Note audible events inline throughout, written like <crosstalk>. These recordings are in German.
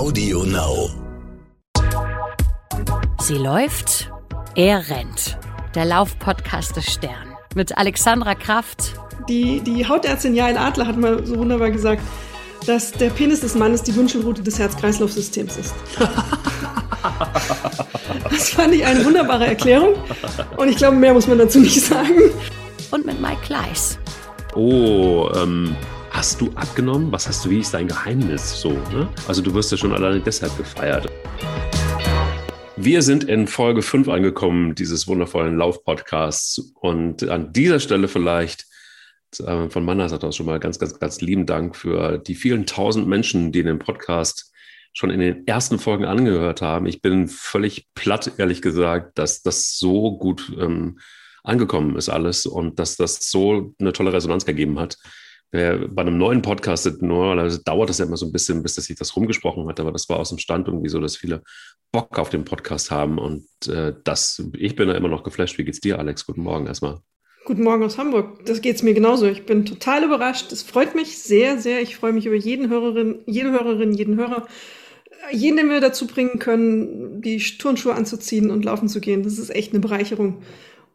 Audio Now. Sie läuft, er rennt. Der Laufpodcast des Stern. Mit Alexandra Kraft. Die, die Hautärztin Jael Adler hat mal so wunderbar gesagt, dass der Penis des Mannes die Wünschelrute des Herz-Kreislauf-Systems ist. <laughs> das fand ich eine wunderbare Erklärung. Und ich glaube, mehr muss man dazu nicht sagen. Und mit Mike Kleiss. Oh, ähm, hast du abgenommen? Was hast du, wie ist dein Geheimnis so? Ne? Also du wirst ja schon alleine deshalb gefeiert. Wir sind in Folge 5 angekommen dieses wundervollen Lauf-Podcasts. Und an dieser Stelle vielleicht äh, von meiner Seite aus schon mal ganz, ganz, ganz lieben Dank für die vielen tausend Menschen, die den Podcast schon in den ersten Folgen angehört haben. Ich bin völlig platt, ehrlich gesagt, dass das so gut ähm, angekommen ist alles und dass das so eine tolle Resonanz gegeben hat. Bei einem neuen Podcast normalerweise dauert das ja immer so ein bisschen, bis das sich das rumgesprochen hat, aber das war aus dem Stand irgendwie so, dass viele Bock auf den Podcast haben und äh, das, ich bin da immer noch geflasht. Wie geht's dir, Alex? Guten Morgen erstmal. Guten Morgen aus Hamburg. Das geht's mir genauso. Ich bin total überrascht. Es freut mich sehr, sehr. Ich freue mich über jeden Hörerin, jede Hörerin, jeden Hörer, jeden, den wir dazu bringen können, die Turnschuhe anzuziehen und laufen zu gehen. Das ist echt eine Bereicherung.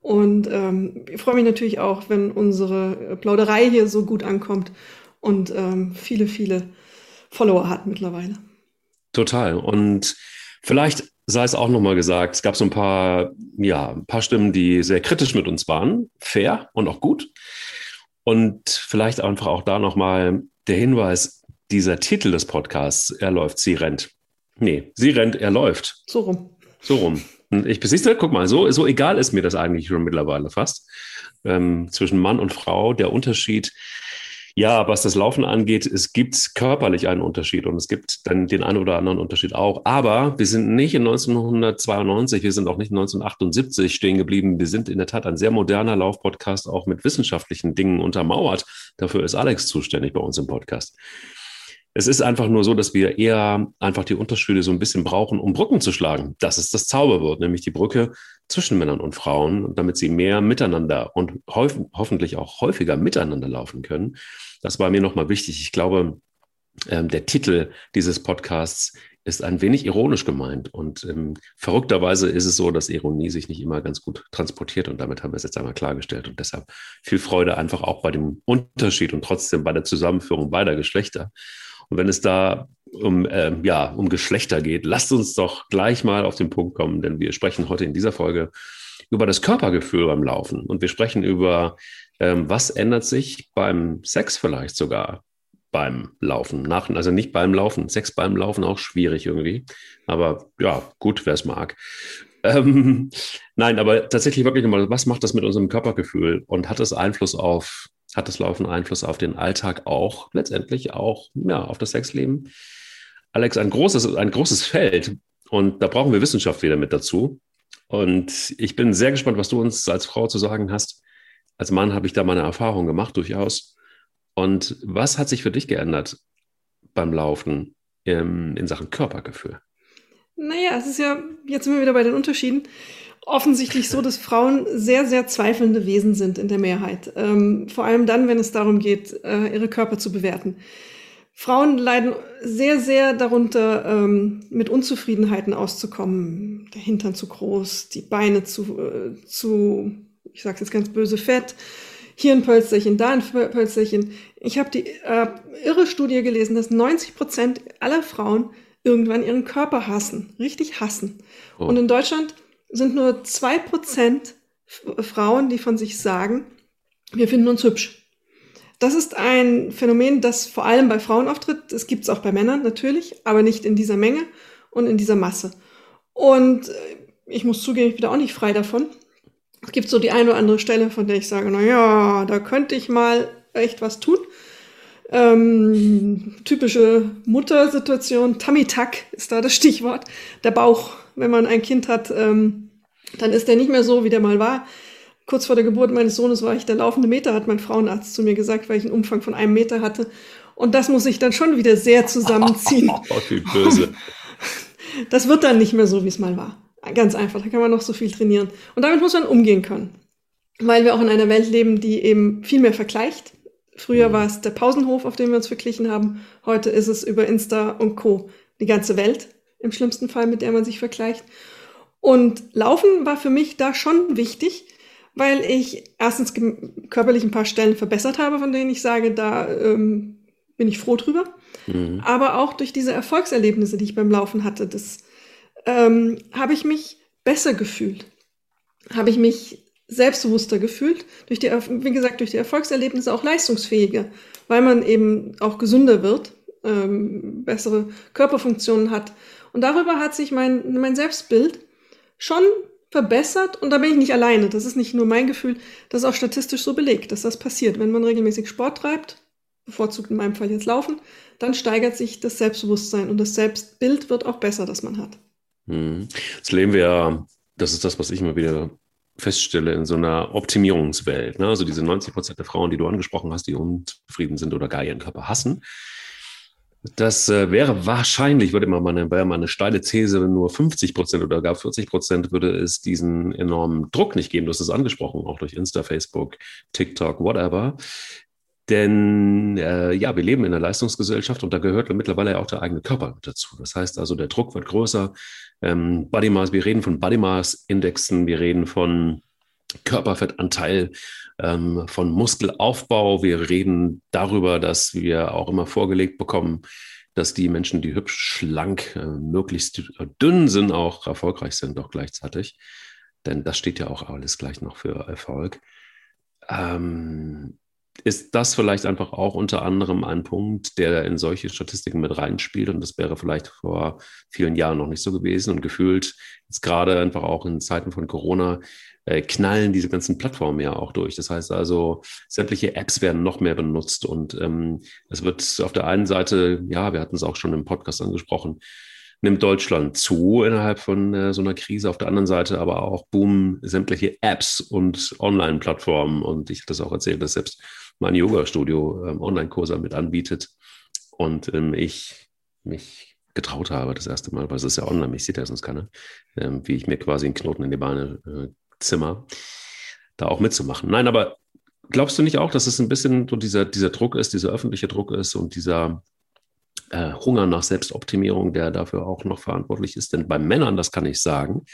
Und ähm, ich freue mich natürlich auch, wenn unsere Plauderei hier so gut ankommt und ähm, viele, viele Follower hat mittlerweile. Total. Und vielleicht sei es auch nochmal gesagt, es gab so ein paar, ja, ein paar Stimmen, die sehr kritisch mit uns waren. Fair und auch gut. Und vielleicht einfach auch da nochmal der Hinweis, dieser Titel des Podcasts, er läuft, sie rennt. Nee, sie rennt, er läuft. So rum. So rum. Ich siehst guck mal, so, so egal ist mir das eigentlich schon mittlerweile fast. Ähm, zwischen Mann und Frau, der Unterschied, ja, was das Laufen angeht, es gibt körperlich einen Unterschied und es gibt dann den einen oder anderen Unterschied auch. Aber wir sind nicht in 1992, wir sind auch nicht in 1978 stehen geblieben. Wir sind in der Tat ein sehr moderner Laufpodcast, auch mit wissenschaftlichen Dingen untermauert. Dafür ist Alex zuständig bei uns im Podcast. Es ist einfach nur so, dass wir eher einfach die Unterschiede so ein bisschen brauchen, um Brücken zu schlagen. Das ist das Zauberwort, nämlich die Brücke zwischen Männern und Frauen, damit sie mehr miteinander und hoffentlich auch häufiger miteinander laufen können. Das war mir nochmal wichtig. Ich glaube, ähm, der Titel dieses Podcasts ist ein wenig ironisch gemeint. Und ähm, verrückterweise ist es so, dass Ironie sich nicht immer ganz gut transportiert. Und damit haben wir es jetzt einmal klargestellt. Und deshalb viel Freude einfach auch bei dem Unterschied und trotzdem bei der Zusammenführung beider Geschlechter. Und wenn es da um, ähm, ja, um Geschlechter geht, lasst uns doch gleich mal auf den Punkt kommen, denn wir sprechen heute in dieser Folge über das Körpergefühl beim Laufen. Und wir sprechen über, ähm, was ändert sich beim Sex vielleicht sogar beim Laufen. Nach, also nicht beim Laufen. Sex beim Laufen auch schwierig irgendwie. Aber ja, gut, wer es mag. Ähm, <laughs> nein, aber tatsächlich wirklich nochmal, was macht das mit unserem Körpergefühl und hat es Einfluss auf hat das Laufen Einfluss auf den Alltag auch, letztendlich auch ja, auf das Sexleben. Alex, ein großes, ein großes Feld und da brauchen wir Wissenschaft wieder mit dazu. Und ich bin sehr gespannt, was du uns als Frau zu sagen hast. Als Mann habe ich da meine Erfahrung gemacht, durchaus. Und was hat sich für dich geändert beim Laufen in, in Sachen Körpergefühl? Naja, es ist ja, jetzt sind wir wieder bei den Unterschieden offensichtlich so, dass Frauen sehr, sehr zweifelnde Wesen sind in der Mehrheit. Ähm, vor allem dann, wenn es darum geht, äh, ihre Körper zu bewerten. Frauen leiden sehr, sehr darunter, ähm, mit Unzufriedenheiten auszukommen. Der Hintern zu groß, die Beine zu, äh, zu ich sage jetzt ganz böse, fett. Hier ein Pölsterchen, da ein Pölsterchen. Ich habe die äh, irre Studie gelesen, dass 90 Prozent aller Frauen irgendwann ihren Körper hassen, richtig hassen. Oh. Und in Deutschland sind nur zwei Prozent Frauen, die von sich sagen, wir finden uns hübsch. Das ist ein Phänomen, das vor allem bei Frauen auftritt. Es gibt es auch bei Männern natürlich, aber nicht in dieser Menge und in dieser Masse. Und äh, ich muss zugeben, ich bin da auch nicht frei davon. Es gibt so die eine oder andere Stelle, von der ich sage, na ja, da könnte ich mal echt was tun. Ähm, typische Muttersituation, Tummy-Tuck ist da das Stichwort. Der Bauch, wenn man ein Kind hat, ähm, dann ist der nicht mehr so, wie der mal war. Kurz vor der Geburt meines Sohnes war ich der laufende Meter, hat mein Frauenarzt zu mir gesagt, weil ich einen Umfang von einem Meter hatte. Und das muss ich dann schon wieder sehr zusammenziehen. <laughs> Oh, wie böse. <laughs> Das wird dann nicht mehr so, wie es mal war. Ganz einfach, da kann man noch so viel trainieren. Und damit muss man umgehen können. Weil wir auch in einer Welt leben, die eben viel mehr vergleicht Früher mhm. war es der Pausenhof, auf dem wir uns verglichen haben. Heute ist es über Insta und Co. die ganze Welt im schlimmsten Fall, mit der man sich vergleicht. Und Laufen war für mich da schon wichtig, weil ich erstens körperlich ein paar Stellen verbessert habe, von denen ich sage, da ähm, bin ich froh drüber. Mhm. Aber auch durch diese Erfolgserlebnisse, die ich beim Laufen hatte, das ähm, habe ich mich besser gefühlt. Habe ich mich selbstbewusster gefühlt, durch die, wie gesagt, durch die Erfolgserlebnisse auch leistungsfähiger, weil man eben auch gesünder wird, ähm, bessere Körperfunktionen hat. Und darüber hat sich mein, mein Selbstbild schon verbessert und da bin ich nicht alleine. Das ist nicht nur mein Gefühl, das ist auch statistisch so belegt, dass das passiert. Wenn man regelmäßig Sport treibt, bevorzugt in meinem Fall jetzt Laufen, dann steigert sich das Selbstbewusstsein und das Selbstbild wird auch besser, das man hat. Hm. Jetzt leben wir ja, das ist das, was ich immer wieder feststelle, in so einer Optimierungswelt. Ne? Also diese 90 Prozent der Frauen, die du angesprochen hast, die unzufrieden sind oder gar ihren Körper hassen. Das äh, wäre wahrscheinlich, würde man mal eine, wäre mal eine steile These, nur 50 Prozent oder gar 40 Prozent würde es diesen enormen Druck nicht geben. Du hast es angesprochen, auch durch Insta, Facebook, TikTok, whatever. Denn äh, ja, wir leben in einer Leistungsgesellschaft und da gehört mittlerweile auch der eigene Körper dazu. Das heißt also, der Druck wird größer. Ähm, Body Mass, wir reden von Body Mass Indexen, wir reden von Körperfettanteil, ähm, von Muskelaufbau. Wir reden darüber, dass wir auch immer vorgelegt bekommen, dass die Menschen, die hübsch, schlank, äh, möglichst dünn sind, auch erfolgreich sind, doch gleichzeitig. Denn das steht ja auch alles gleich noch für Erfolg. Ähm, ist das vielleicht einfach auch unter anderem ein Punkt, der in solche Statistiken mit reinspielt. Und das wäre vielleicht vor vielen Jahren noch nicht so gewesen. Und gefühlt jetzt gerade einfach auch in Zeiten von Corona äh, knallen diese ganzen Plattformen ja auch durch. Das heißt also, sämtliche Apps werden noch mehr benutzt. Und ähm, es wird auf der einen Seite, ja, wir hatten es auch schon im Podcast angesprochen, nimmt Deutschland zu innerhalb von äh, so einer Krise. Auf der anderen Seite aber auch boom sämtliche Apps und Online-Plattformen. Und ich hatte es auch erzählt, dass selbst mein Yoga-Studio ähm, Online-Kurse mit anbietet und ähm, ich mich getraut habe das erste Mal, weil es ist ja online, ich sehe das sonst keiner, ähm, wie ich mir quasi einen Knoten in die Beine äh, zimmer, da auch mitzumachen. Nein, aber glaubst du nicht auch, dass es ein bisschen so dieser, dieser Druck ist, dieser öffentliche Druck ist und dieser äh, Hunger nach Selbstoptimierung, der dafür auch noch verantwortlich ist? Denn bei Männern, das kann ich sagen,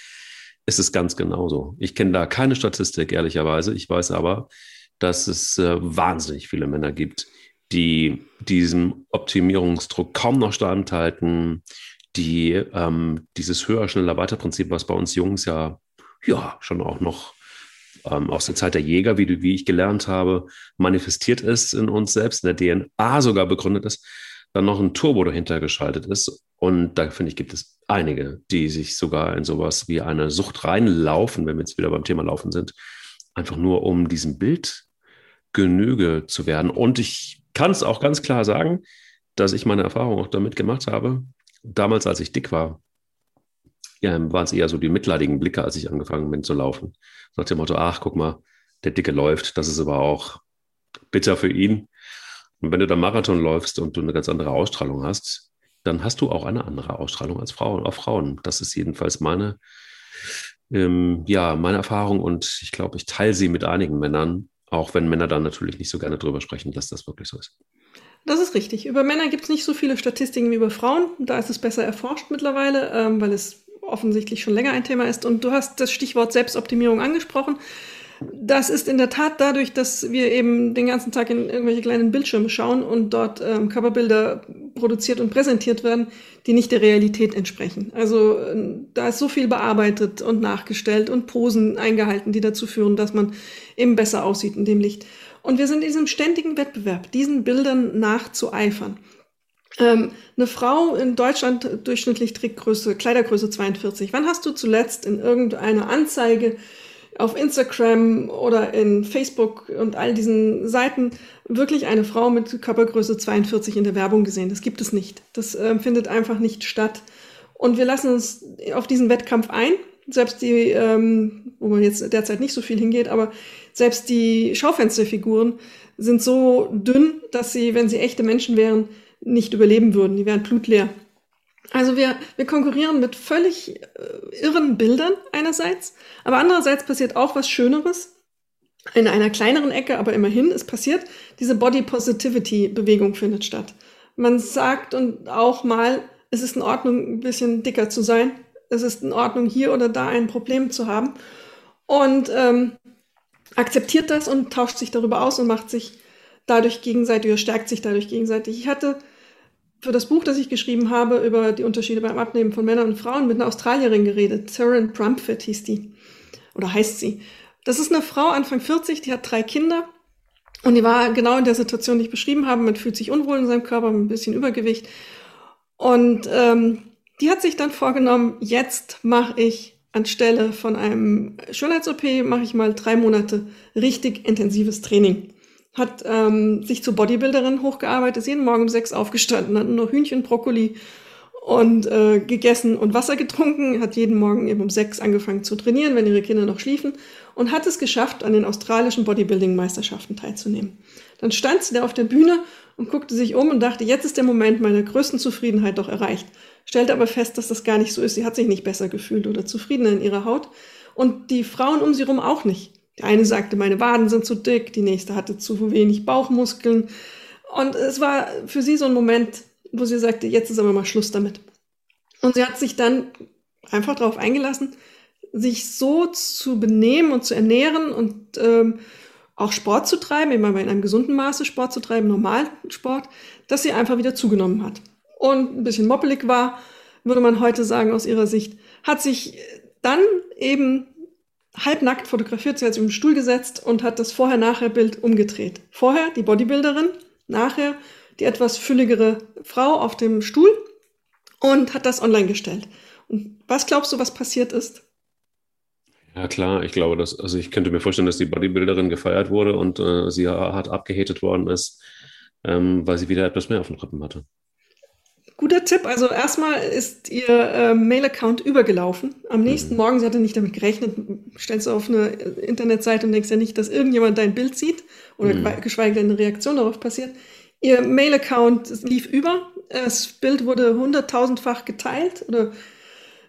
ist es ganz genauso. Ich kenne da keine Statistik, ehrlicherweise. Ich weiß aber, dass es äh, wahnsinnig viele Männer gibt, die diesem Optimierungsdruck kaum noch standhalten, die ähm, dieses höher, schneller, weiter Prinzip, was bei uns Jungs ja, ja schon auch noch ähm, aus der Zeit der Jäger, wie, wie ich gelernt habe, manifestiert ist in uns selbst, in der DNA sogar begründet ist, dann noch ein Turbo dahinter geschaltet ist. Und da finde ich, gibt es einige, die sich sogar in sowas wie eine Sucht reinlaufen, wenn wir jetzt wieder beim Thema Laufen sind, einfach nur um diesem Bild Genüge zu werden. Und ich kann es auch ganz klar sagen, dass ich meine Erfahrung auch damit gemacht habe. Damals, als ich dick war, ja, waren es eher so die mitleidigen Blicke, als ich angefangen bin zu laufen. Nach dem Motto, ach, guck mal, der Dicke läuft, das ist aber auch bitter für ihn. Und wenn du da Marathon läufst und du eine ganz andere Ausstrahlung hast, dann hast du auch eine andere Ausstrahlung als Frauen, auf Frauen. Das ist jedenfalls meine, ähm, ja, meine Erfahrung und ich glaube, ich teile sie mit einigen Männern, auch wenn Männer dann natürlich nicht so gerne drüber sprechen, dass das wirklich so ist. Das ist richtig. Über Männer gibt es nicht so viele Statistiken wie über Frauen. Da ist es besser erforscht mittlerweile, ähm, weil es offensichtlich schon länger ein Thema ist. Und du hast das Stichwort Selbstoptimierung angesprochen. Das ist in der Tat dadurch, dass wir eben den ganzen Tag in irgendwelche kleinen Bildschirme schauen und dort ähm, Coverbilder produziert und präsentiert werden, die nicht der Realität entsprechen. Also äh, da ist so viel bearbeitet und nachgestellt und Posen eingehalten, die dazu führen, dass man eben besser aussieht in dem Licht. Und wir sind in diesem ständigen Wettbewerb, diesen Bildern nachzueifern. Ähm, eine Frau in Deutschland durchschnittlich trägt Größe, Kleidergröße 42. Wann hast du zuletzt in irgendeiner Anzeige auf Instagram oder in Facebook und all diesen Seiten wirklich eine Frau mit Körpergröße 42 in der Werbung gesehen. Das gibt es nicht. Das äh, findet einfach nicht statt. Und wir lassen uns auf diesen Wettkampf ein. Selbst die, ähm, wo man jetzt derzeit nicht so viel hingeht, aber selbst die Schaufensterfiguren sind so dünn, dass sie, wenn sie echte Menschen wären, nicht überleben würden. Die wären blutleer. Also wir, wir konkurrieren mit völlig äh, irren Bildern einerseits, aber andererseits passiert auch was Schöneres. in einer kleineren Ecke, aber immerhin, es passiert, diese Body Positivity Bewegung findet statt. Man sagt und auch mal, es ist in Ordnung, ein bisschen dicker zu sein. Es ist in Ordnung, hier oder da ein Problem zu haben. Und ähm, akzeptiert das und tauscht sich darüber aus und macht sich dadurch gegenseitig oder stärkt sich dadurch gegenseitig. Ich hatte für das Buch, das ich geschrieben habe, über die Unterschiede beim Abnehmen von Männern und Frauen mit einer Australierin geredet. Saren Brumfitt hieß die. Oder heißt sie. Das ist eine Frau, Anfang 40, die hat drei Kinder. Und die war genau in der Situation, die ich beschrieben habe. Man fühlt sich unwohl in seinem Körper, ein bisschen Übergewicht. Und ähm, die hat sich dann vorgenommen, jetzt mache ich anstelle von einem Schönheits-OP, mache ich mal drei Monate richtig intensives Training. Hat ähm, sich zur Bodybuilderin hochgearbeitet, ist jeden Morgen um sechs aufgestanden, hat nur Hühnchen, Brokkoli und äh, gegessen und Wasser getrunken, hat jeden Morgen eben um sechs angefangen zu trainieren, wenn ihre Kinder noch schliefen und hat es geschafft, an den australischen Bodybuilding-Meisterschaften teilzunehmen. Dann stand sie da auf der Bühne und guckte sich um und dachte, jetzt ist der Moment meiner größten Zufriedenheit doch erreicht. Stellte aber fest, dass das gar nicht so ist. Sie hat sich nicht besser gefühlt oder zufriedener in ihrer Haut und die Frauen um sie herum auch nicht. Die eine sagte, meine Waden sind zu dick, die nächste hatte zu wenig Bauchmuskeln. Und es war für sie so ein Moment, wo sie sagte, jetzt ist aber mal Schluss damit. Und sie hat sich dann einfach darauf eingelassen, sich so zu benehmen und zu ernähren und ähm, auch Sport zu treiben, immer in einem gesunden Maße Sport zu treiben, normalen Sport, dass sie einfach wieder zugenommen hat. Und ein bisschen moppelig war, würde man heute sagen aus ihrer Sicht, hat sich dann eben halbnackt fotografiert, sie hat sich im Stuhl gesetzt und hat das Vorher-Nachher-Bild umgedreht. Vorher die Bodybuilderin, nachher die etwas fülligere Frau auf dem Stuhl und hat das online gestellt. Und was glaubst du, was passiert ist? Ja, klar, ich glaube, dass, also ich könnte mir vorstellen, dass die Bodybuilderin gefeiert wurde und äh, sie hart abgehatet worden ist, ähm, weil sie wieder etwas mehr auf den Rippen hatte. Guter Tipp. Also erstmal ist ihr äh, Mail-Account übergelaufen. Am nächsten mhm. Morgen, sie hatte nicht damit gerechnet, stellst du auf eine Internetseite und denkst ja nicht, dass irgendjemand dein Bild sieht oder mhm. geschweige denn eine Reaktion darauf passiert. Ihr Mail-Account lief über. Das Bild wurde hunderttausendfach geteilt oder,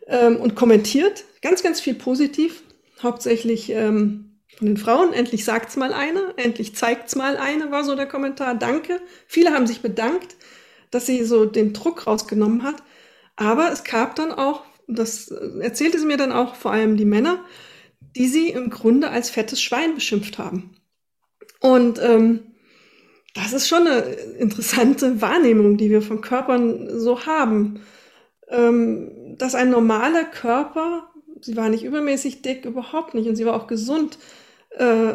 ähm, und kommentiert. Ganz, ganz viel positiv. Hauptsächlich ähm, von den Frauen. Endlich sagt's mal eine. Endlich zeigt's mal eine, war so der Kommentar. Danke. Viele haben sich bedankt, dass sie so den Druck rausgenommen hat. Aber es gab dann auch, das erzählte sie mir dann auch vor allem die Männer, die sie im Grunde als fettes Schwein beschimpft haben. Und ähm, das ist schon eine interessante Wahrnehmung, die wir von Körpern so haben. Ähm, dass ein normaler Körper, sie war nicht übermäßig dick, überhaupt nicht, und sie war auch gesund, äh,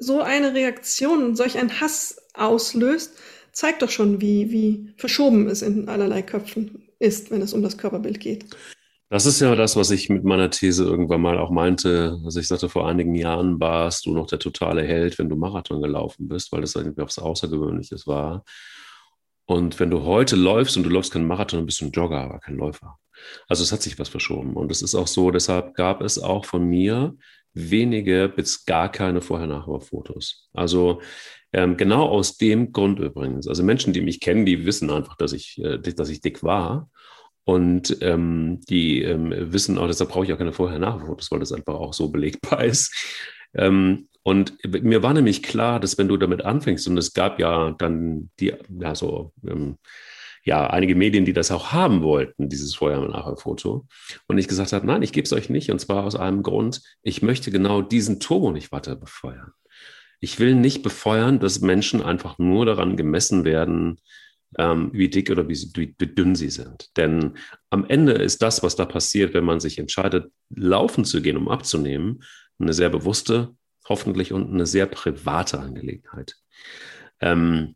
so eine Reaktion, solch ein Hass auslöst, zeigt doch schon, wie, wie verschoben es in allerlei Köpfen ist, wenn es um das Körperbild geht. Das ist ja das, was ich mit meiner These irgendwann mal auch meinte. Also ich sagte, vor einigen Jahren warst du noch der totale Held, wenn du Marathon gelaufen bist, weil das irgendwie was Außergewöhnliches war. Und wenn du heute läufst und du läufst keinen Marathon, dann bist du ein Jogger, aber kein Läufer. Also es hat sich was verschoben. Und es ist auch so, deshalb gab es auch von mir wenige bis gar keine Vorher-Nachher-Fotos. Also ähm, genau aus dem Grund übrigens. Also Menschen, die mich kennen, die wissen einfach, dass ich, äh, dass ich dick war. Und ähm, die ähm, wissen auch, deshalb brauche ich auch keine Vorher-Nachher-Fotos, weil das einfach auch so belegbar <laughs> ist. Ähm, und mir war nämlich klar, dass wenn du damit anfängst, und es gab ja dann die, ja, so, ähm, ja, einige Medien, die das auch haben wollten, dieses Vorher-Nachher-Foto. Und ich gesagt habe, nein, ich gebe es euch nicht. Und zwar aus einem Grund, ich möchte genau diesen Turbo nicht weiter befeuern. Ich will nicht befeuern, dass Menschen einfach nur daran gemessen werden, ähm, wie dick oder wie, wie, wie dünn sie sind. Denn am Ende ist das, was da passiert, wenn man sich entscheidet, laufen zu gehen, um abzunehmen, eine sehr bewusste, hoffentlich und eine sehr private Angelegenheit. Ähm,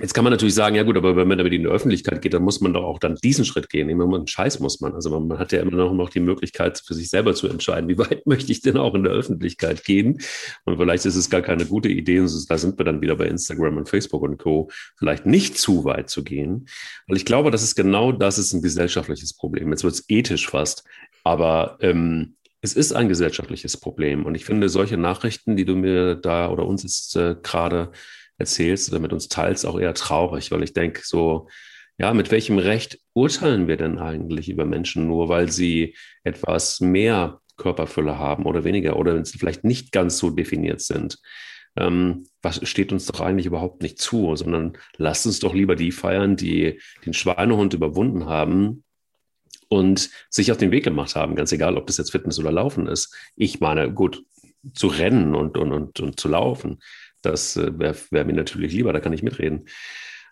Jetzt kann man natürlich sagen, ja gut, aber wenn man damit in die Öffentlichkeit geht, dann muss man doch auch dann diesen Schritt gehen. Immer einen Scheiß muss man. Also man, man, hat ja immer noch, noch die Möglichkeit, für sich selber zu entscheiden, wie weit <laughs> möchte ich denn auch in der Öffentlichkeit gehen. Und vielleicht ist es gar keine gute Idee, und da sind wir dann wieder bei Instagram und Facebook und Co., vielleicht nicht zu weit zu gehen. Weil ich glaube, das ist genau das ist ein gesellschaftliches Problem. Jetzt wird es ethisch fast, aber ähm, es ist ein gesellschaftliches Problem. Und ich finde, solche Nachrichten, die du mir da oder uns jetzt äh, gerade erzählst oder mit uns teilst, auch eher traurig, weil ich denke so, ja, mit welchem Recht urteilen wir denn eigentlich über Menschen nur, weil sie etwas mehr Körperfülle haben oder weniger oder wenn sie vielleicht nicht ganz so definiert sind. Ähm, was steht uns doch eigentlich überhaupt nicht zu, sondern lasst uns doch lieber die feiern, die den Schweinehund überwunden haben und sich auf den Weg gemacht haben, ganz egal, ob das jetzt Fitness oder Laufen ist. Ich meine, gut, zu rennen und, und, und, und zu laufen, das äh, wäre wär mir natürlich lieber, da kann ich mitreden.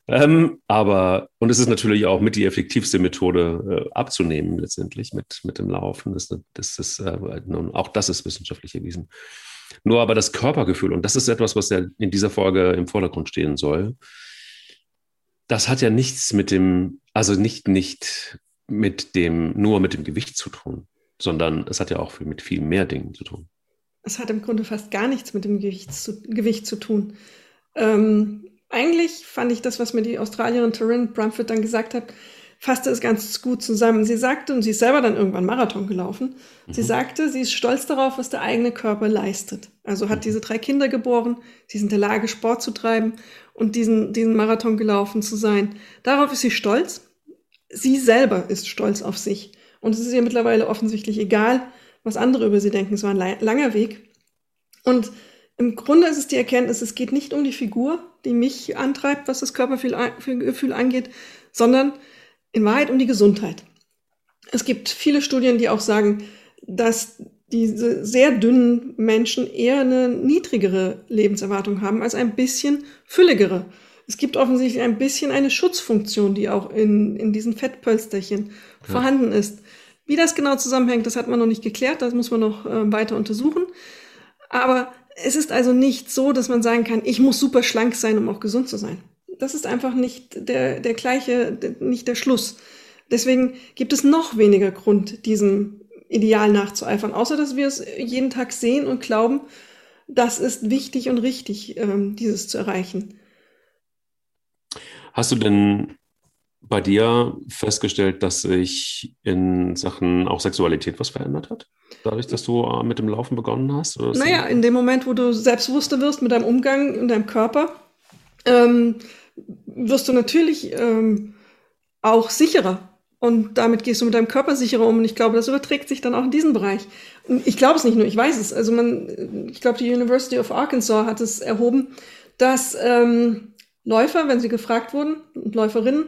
Ähm, aber, und es ist natürlich auch mit die effektivste Methode äh, abzunehmen, letztendlich mit, mit dem Laufen. Das, das ist, äh, auch das ist wissenschaftlich erwiesen. Nur aber das Körpergefühl, und das ist etwas, was ja in dieser Folge im Vordergrund stehen soll, das hat ja nichts mit dem, also nicht, nicht mit dem, nur mit dem Gewicht zu tun, sondern es hat ja auch mit viel mehr Dingen zu tun. Es hat im Grunde fast gar nichts mit dem Gewicht zu, Gewicht zu tun. Ähm, eigentlich fand ich das, was mir die Australierin Taryn Brumford dann gesagt hat, fasste es ganz gut zusammen. Sie sagte, und sie ist selber dann irgendwann Marathon gelaufen, mhm. sie sagte, sie ist stolz darauf, was der eigene Körper leistet. Also hat mhm. diese drei Kinder geboren, sie ist in der Lage, Sport zu treiben und diesen, diesen Marathon gelaufen zu sein. Darauf ist sie stolz. Sie selber ist stolz auf sich. Und es ist ihr mittlerweile offensichtlich egal, was andere über sie denken. Es war ein langer Weg. Und im Grunde ist es die Erkenntnis, es geht nicht um die Figur, die mich antreibt, was das Körpergefühl angeht, sondern in Wahrheit um die Gesundheit. Es gibt viele Studien, die auch sagen, dass diese sehr dünnen Menschen eher eine niedrigere Lebenserwartung haben als ein bisschen fülligere. Es gibt offensichtlich ein bisschen eine Schutzfunktion, die auch in, in diesen Fettpölsterchen ja. vorhanden ist. Wie das genau zusammenhängt, das hat man noch nicht geklärt, das muss man noch äh, weiter untersuchen. Aber es ist also nicht so, dass man sagen kann, ich muss super schlank sein, um auch gesund zu sein. Das ist einfach nicht der, der gleiche, der, nicht der Schluss. Deswegen gibt es noch weniger Grund, diesem Ideal nachzueifern, außer dass wir es jeden Tag sehen und glauben, das ist wichtig und richtig, ähm, dieses zu erreichen. Hast du denn bei dir festgestellt, dass sich in Sachen auch Sexualität was verändert hat? Dadurch, dass du äh, mit dem Laufen begonnen hast? naja, in dem Moment, wo du selbstbewusster wirst mit deinem Umgang in deinem Körper, ähm, wirst du natürlich ähm, auch sicherer. Und damit gehst du mit deinem Körper sicherer um. Und ich glaube, das überträgt sich dann auch in diesen Bereich. Und ich glaube es nicht nur, ich weiß es. Also man, ich glaube, die University of Arkansas hat es erhoben, dass ähm, Läufer, wenn sie gefragt wurden, und Läuferinnen,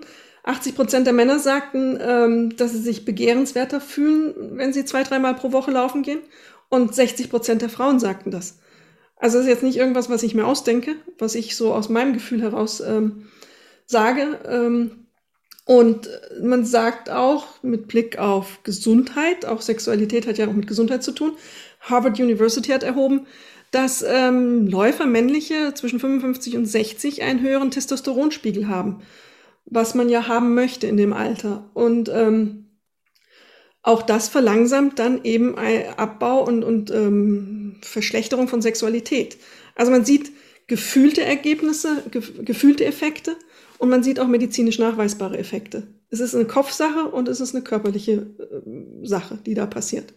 80 Prozent der Männer sagten, ähm, dass sie sich begehrenswerter fühlen, wenn sie zwei, dreimal pro Woche laufen gehen. Und 60 Prozent der Frauen sagten das. Also das ist jetzt nicht irgendwas, was ich mir ausdenke, was ich so aus meinem Gefühl heraus ähm, sage. Ähm, und man sagt auch mit Blick auf Gesundheit, auch Sexualität hat ja auch mit Gesundheit zu tun. Harvard University hat erhoben, dass ähm, Läufer, männliche, zwischen 55 und 60 einen höheren Testosteronspiegel haben was man ja haben möchte in dem Alter. Und ähm, auch das verlangsamt dann eben Abbau und, und ähm, Verschlechterung von Sexualität. Also man sieht gefühlte Ergebnisse, ge gefühlte Effekte und man sieht auch medizinisch nachweisbare Effekte. Es ist eine Kopfsache und es ist eine körperliche äh, Sache, die da passiert.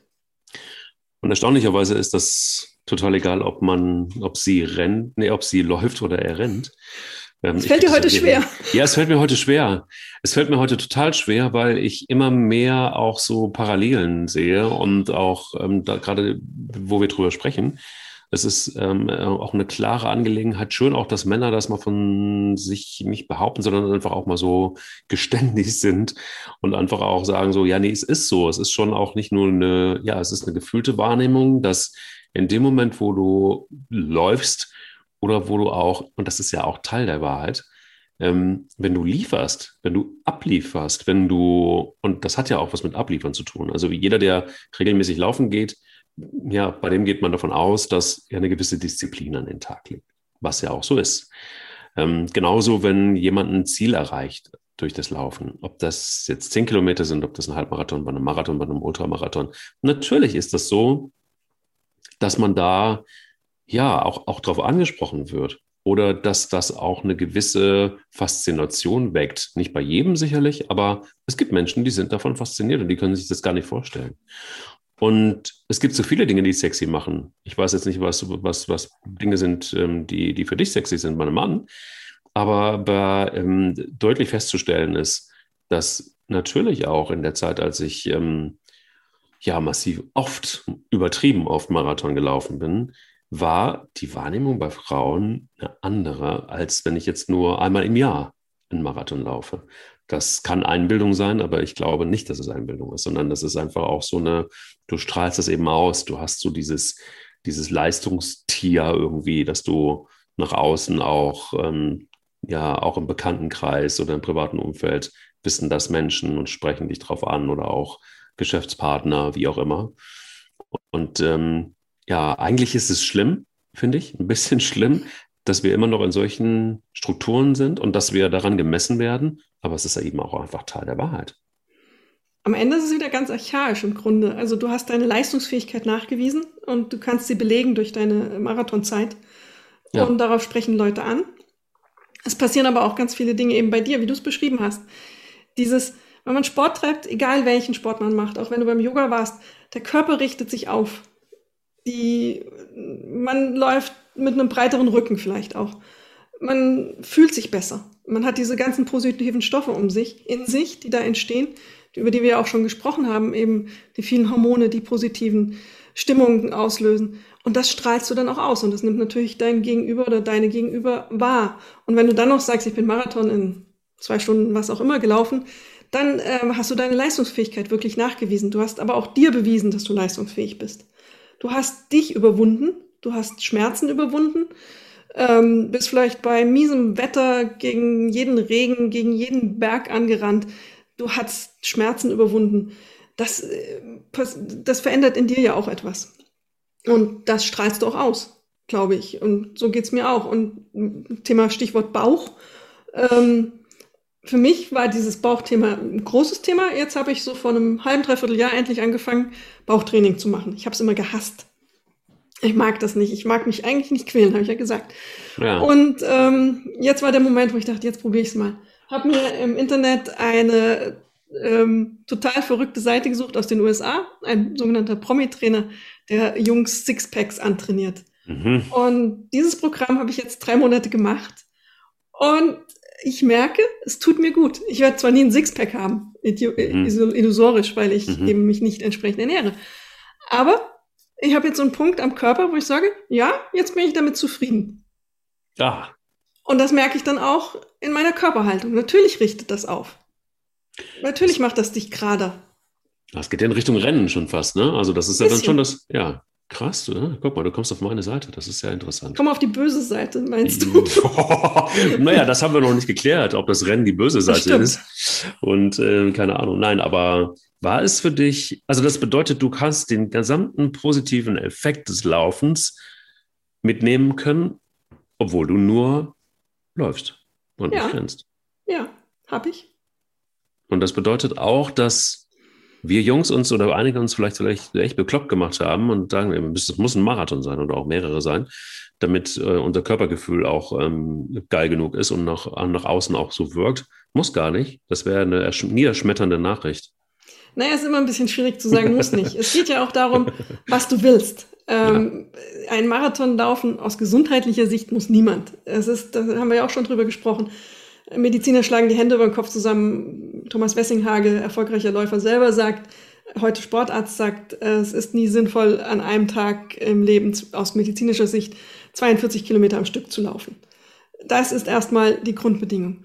Und erstaunlicherweise ist das total egal, ob man, ob sie rennt, nee, ob sie läuft oder er rennt. Ähm, es fällt dir heute schwer. Ja, es fällt mir heute schwer. Es fällt mir heute total schwer, weil ich immer mehr auch so Parallelen sehe und auch ähm, da gerade, wo wir drüber sprechen, es ist ähm, auch eine klare Angelegenheit. Schön auch, dass Männer das mal von sich nicht behaupten, sondern einfach auch mal so geständig sind und einfach auch sagen so, ja, nee, es ist so. Es ist schon auch nicht nur eine, ja, es ist eine gefühlte Wahrnehmung, dass in dem Moment, wo du läufst, oder wo du auch, und das ist ja auch Teil der Wahrheit, ähm, wenn du lieferst, wenn du ablieferst, wenn du, und das hat ja auch was mit Abliefern zu tun. Also jeder, der regelmäßig laufen geht, ja, bei dem geht man davon aus, dass er eine gewisse Disziplin an den Tag legt, was ja auch so ist. Ähm, genauso, wenn jemand ein Ziel erreicht durch das Laufen, ob das jetzt zehn Kilometer sind, ob das ein Halbmarathon, bei einem Marathon, bei einem Ultramarathon. Natürlich ist das so, dass man da ja auch, auch darauf angesprochen wird oder dass das auch eine gewisse Faszination weckt. Nicht bei jedem sicherlich, aber es gibt Menschen, die sind davon fasziniert und die können sich das gar nicht vorstellen. Und es gibt so viele Dinge, die sexy machen. Ich weiß jetzt nicht, was, was, was Dinge sind, ähm, die, die für dich sexy sind, mein Mann. Aber, aber ähm, deutlich festzustellen ist, dass natürlich auch in der Zeit, als ich ähm, ja massiv oft, übertrieben oft Marathon gelaufen bin, war die Wahrnehmung bei Frauen eine andere, als wenn ich jetzt nur einmal im Jahr einen Marathon laufe. Das kann Einbildung sein, aber ich glaube nicht, dass es Einbildung ist, sondern das ist einfach auch so eine, du strahlst das eben aus, du hast so dieses, dieses Leistungstier irgendwie, dass du nach außen auch, ähm, ja, auch im Bekanntenkreis oder im privaten Umfeld wissen das Menschen und sprechen dich drauf an oder auch Geschäftspartner, wie auch immer. Und ähm, ja, eigentlich ist es schlimm, finde ich, ein bisschen <laughs> schlimm, dass wir immer noch in solchen Strukturen sind und dass wir daran gemessen werden. Aber es ist ja eben auch einfach Teil der Wahrheit. Am Ende ist es wieder ganz archaisch im Grunde. Also du hast deine Leistungsfähigkeit nachgewiesen und du kannst sie belegen durch deine Marathonzeit. Ja. Und darauf sprechen Leute an. Es passieren aber auch ganz viele Dinge eben bei dir, wie du es beschrieben hast. Dieses, wenn man Sport treibt, egal welchen Sport man macht, auch wenn du beim Yoga warst, der Körper richtet sich auf. Die, man läuft mit einem breiteren Rücken vielleicht auch. Man fühlt sich besser. Man hat diese ganzen positiven Stoffe um sich, in sich, die da entstehen, über die wir auch schon gesprochen haben, eben die vielen Hormone, die positiven Stimmungen auslösen. Und das strahlst du dann auch aus. Und das nimmt natürlich dein Gegenüber oder deine Gegenüber wahr. Und wenn du dann noch sagst, ich bin Marathon in zwei Stunden, was auch immer, gelaufen, dann äh, hast du deine Leistungsfähigkeit wirklich nachgewiesen. Du hast aber auch dir bewiesen, dass du leistungsfähig bist. Du hast dich überwunden, du hast Schmerzen überwunden, ähm, bist vielleicht bei miesem Wetter gegen jeden Regen, gegen jeden Berg angerannt. Du hast Schmerzen überwunden. Das, äh, das verändert in dir ja auch etwas. Und das strahlst du auch aus, glaube ich. Und so geht's mir auch. Und Thema Stichwort Bauch. Ähm, für mich war dieses Bauchthema ein großes Thema. Jetzt habe ich so vor einem halben, dreiviertel Jahr endlich angefangen, Bauchtraining zu machen. Ich habe es immer gehasst. Ich mag das nicht. Ich mag mich eigentlich nicht quälen, habe ich ja gesagt. Ja. Und ähm, jetzt war der Moment, wo ich dachte, jetzt probiere ich es mal. Habe mir im Internet eine ähm, total verrückte Seite gesucht aus den USA, ein sogenannter Promi-Trainer, der Jungs Sixpacks antrainiert. Mhm. Und dieses Programm habe ich jetzt drei Monate gemacht. Und ich merke, es tut mir gut. Ich werde zwar nie ein Sixpack haben, mhm. illusorisch, weil ich mhm. eben mich nicht entsprechend ernähre. Aber ich habe jetzt so einen Punkt am Körper, wo ich sage, ja, jetzt bin ich damit zufrieden. Ja. Und das merke ich dann auch in meiner Körperhaltung. Natürlich richtet das auf. Natürlich macht das dich gerade. Das geht ja in Richtung Rennen schon fast, ne? Also das ist ja dann schon das, ja, Krass, ne? guck mal, du kommst auf meine Seite, das ist ja interessant. Komm auf die böse Seite, meinst du? <laughs> naja, das haben wir noch nicht geklärt, ob das Rennen die böse Seite ist. Und äh, keine Ahnung, nein, aber war es für dich, also das bedeutet, du kannst den gesamten positiven Effekt des Laufens mitnehmen können, obwohl du nur läufst und ja. nicht rennst. Ja, habe ich. Und das bedeutet auch, dass wir Jungs uns oder einige uns vielleicht, vielleicht echt bekloppt gemacht haben und sagen, es muss ein Marathon sein oder auch mehrere sein, damit äh, unser Körpergefühl auch ähm, geil genug ist und nach, nach außen auch so wirkt. Muss gar nicht. Das wäre eine niederschmetternde Nachricht. Naja, ist immer ein bisschen schwierig zu sagen, muss nicht. es geht ja auch darum, <laughs> was du willst. Ähm, ja. Ein Marathon laufen aus gesundheitlicher Sicht muss niemand. Es ist, da haben wir ja auch schon drüber gesprochen. Mediziner schlagen die Hände über den Kopf zusammen. Thomas Wessinghage, erfolgreicher Läufer, selber sagt, heute Sportarzt sagt, es ist nie sinnvoll, an einem Tag im Leben aus medizinischer Sicht 42 Kilometer am Stück zu laufen. Das ist erstmal die Grundbedingung.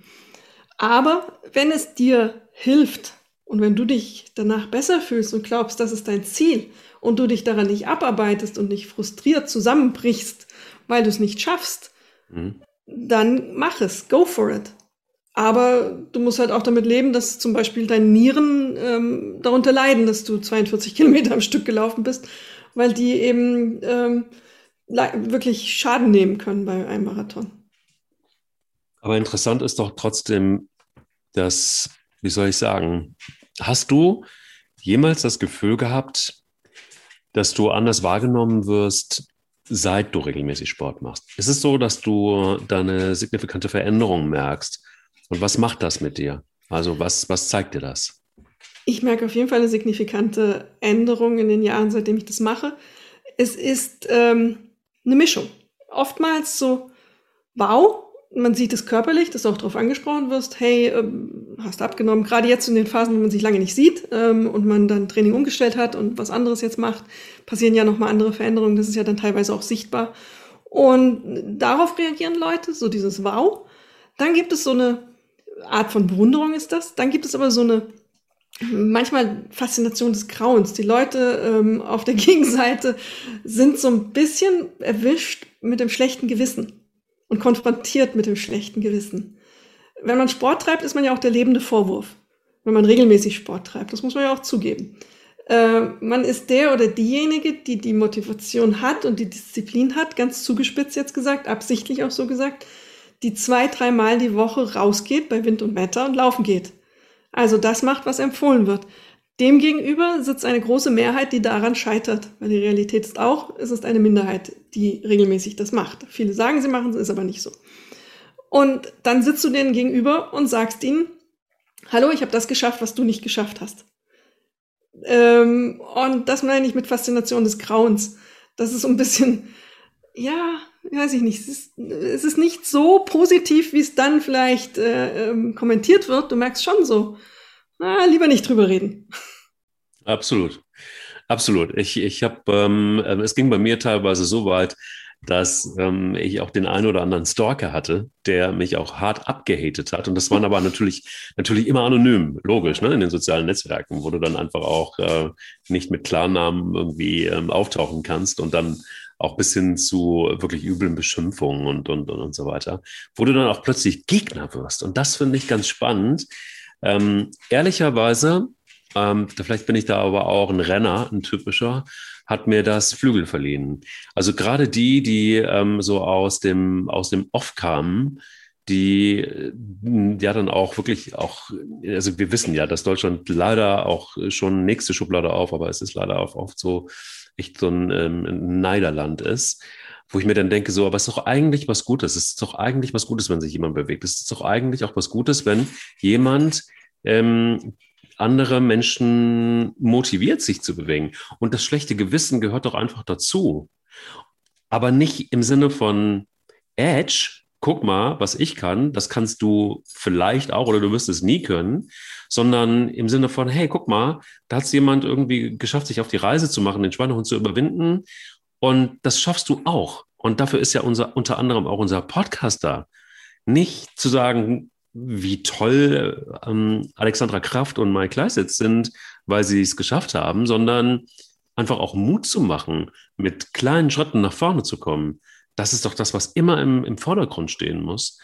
Aber wenn es dir hilft und wenn du dich danach besser fühlst und glaubst, das ist dein Ziel und du dich daran nicht abarbeitest und nicht frustriert zusammenbrichst, weil du es nicht schaffst, mhm. dann mach es, go for it. Aber du musst halt auch damit leben, dass zum Beispiel deine Nieren ähm, darunter leiden, dass du 42 Kilometer am Stück gelaufen bist, weil die eben ähm, wirklich Schaden nehmen können bei einem Marathon. Aber interessant ist doch trotzdem, dass, wie soll ich sagen, hast du jemals das Gefühl gehabt, dass du anders wahrgenommen wirst, seit du regelmäßig Sport machst? Ist es so, dass du da eine signifikante Veränderung merkst? Und was macht das mit dir? Also was, was zeigt dir das? Ich merke auf jeden Fall eine signifikante Änderung in den Jahren, seitdem ich das mache. Es ist ähm, eine Mischung. Oftmals so, wow, man sieht es körperlich, dass du auch darauf angesprochen wirst, hey, ähm, hast abgenommen, gerade jetzt in den Phasen, wo man sich lange nicht sieht ähm, und man dann Training umgestellt hat und was anderes jetzt macht, passieren ja nochmal andere Veränderungen, das ist ja dann teilweise auch sichtbar. Und darauf reagieren Leute, so dieses Wow. Dann gibt es so eine Art von Bewunderung ist das, dann gibt es aber so eine manchmal Faszination des Grauens. Die Leute ähm, auf der <laughs> Gegenseite sind so ein bisschen erwischt mit dem schlechten Gewissen und konfrontiert mit dem schlechten Gewissen. Wenn man Sport treibt, ist man ja auch der lebende Vorwurf. Wenn man regelmäßig Sport treibt, das muss man ja auch zugeben. Äh, man ist der oder diejenige, die die Motivation hat und die Disziplin hat, ganz zugespitzt jetzt gesagt, absichtlich auch so gesagt, die zwei, dreimal die Woche rausgeht bei Wind und Wetter und laufen geht. Also das macht, was empfohlen wird. Demgegenüber sitzt eine große Mehrheit, die daran scheitert, weil die Realität ist auch, es ist eine Minderheit, die regelmäßig das macht. Viele sagen, sie machen es, ist aber nicht so. Und dann sitzt du denen gegenüber und sagst ihnen, hallo, ich habe das geschafft, was du nicht geschafft hast. Ähm, und das meine ich mit Faszination des Grauens. Das ist so ein bisschen, ja, weiß ich nicht, es ist, es ist nicht so positiv, wie es dann vielleicht äh, ähm, kommentiert wird. Du merkst schon so, na, lieber nicht drüber reden. Absolut. Absolut. Ich, ich habe, ähm, ähm, es ging bei mir teilweise so weit, dass ähm, ich auch den einen oder anderen Stalker hatte, der mich auch hart abgehatet hat. Und das waren aber natürlich, natürlich immer anonym, logisch, ne, in den sozialen Netzwerken, wo du dann einfach auch äh, nicht mit Klarnamen irgendwie ähm, auftauchen kannst und dann auch bis hin zu wirklich üblen Beschimpfungen und, und, und, und so weiter, wo du dann auch plötzlich Gegner wirst. Und das finde ich ganz spannend, ähm, ehrlicherweise, ähm, vielleicht bin ich da aber auch ein Renner, ein typischer, hat mir das Flügel verliehen. Also gerade die, die ähm, so aus dem, aus dem Off kamen, die äh, ja dann auch wirklich auch, also wir wissen ja, dass Deutschland leider auch schon nächste Schublade auf, aber es ist leider auch oft so echt so ein, ähm, Neiderland ist wo ich mir dann denke, so, aber es ist doch eigentlich was Gutes. Es ist doch eigentlich was Gutes, wenn sich jemand bewegt. Es ist doch eigentlich auch was Gutes, wenn jemand ähm, andere Menschen motiviert, sich zu bewegen. Und das schlechte Gewissen gehört doch einfach dazu. Aber nicht im Sinne von Edge, guck mal, was ich kann, das kannst du vielleicht auch oder du wirst es nie können, sondern im Sinne von, hey, guck mal, da hat es jemand irgendwie geschafft, sich auf die Reise zu machen, den Schweinehund zu überwinden und das schaffst du auch. Und dafür ist ja unser, unter anderem auch unser Podcast da. Nicht zu sagen, wie toll ähm, Alexandra Kraft und Mike Leisitz sind, weil sie es geschafft haben, sondern einfach auch Mut zu machen, mit kleinen Schritten nach vorne zu kommen. Das ist doch das, was immer im, im Vordergrund stehen muss.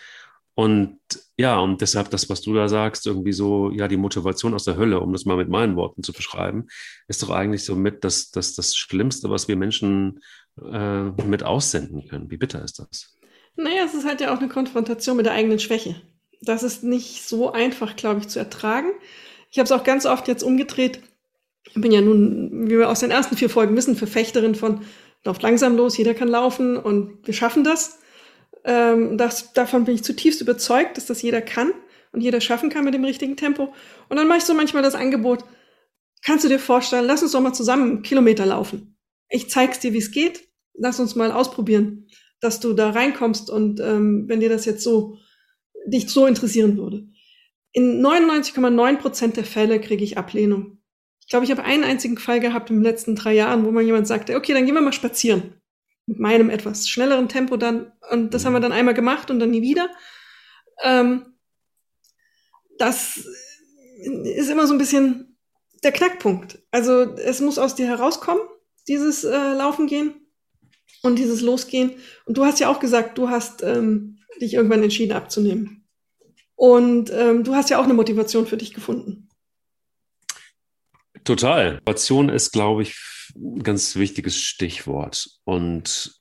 Und ja, und deshalb das, was du da sagst, irgendwie so, ja, die Motivation aus der Hölle, um das mal mit meinen Worten zu beschreiben, ist doch eigentlich so mit das, das, das Schlimmste, was wir Menschen äh, mit aussenden können. Wie bitter ist das? Naja, es ist halt ja auch eine Konfrontation mit der eigenen Schwäche. Das ist nicht so einfach, glaube ich, zu ertragen. Ich habe es auch ganz oft jetzt umgedreht. Ich bin ja nun, wie wir aus den ersten vier Folgen wissen, Verfechterin von lauft langsam los, jeder kann laufen und wir schaffen das. Ähm, das, davon bin ich zutiefst überzeugt, dass das jeder kann und jeder schaffen kann mit dem richtigen Tempo. Und dann mache ich so manchmal das Angebot, kannst du dir vorstellen, lass uns doch mal zusammen Kilometer laufen. Ich zeig's dir, wie es geht. Lass uns mal ausprobieren, dass du da reinkommst und ähm, wenn dir das jetzt so dich so interessieren würde. In 99,9 Prozent der Fälle kriege ich Ablehnung. Ich glaube, ich habe einen einzigen Fall gehabt in den letzten drei Jahren, wo mal jemand sagte, okay, dann gehen wir mal spazieren mit meinem etwas schnelleren Tempo dann. Und das haben wir dann einmal gemacht und dann nie wieder. Ähm, das ist immer so ein bisschen der Knackpunkt. Also es muss aus dir herauskommen, dieses äh, Laufen gehen und dieses Losgehen. Und du hast ja auch gesagt, du hast ähm, dich irgendwann entschieden abzunehmen. Und ähm, du hast ja auch eine Motivation für dich gefunden. Total. Motivation ist, glaube ich, ein ganz wichtiges Stichwort. Und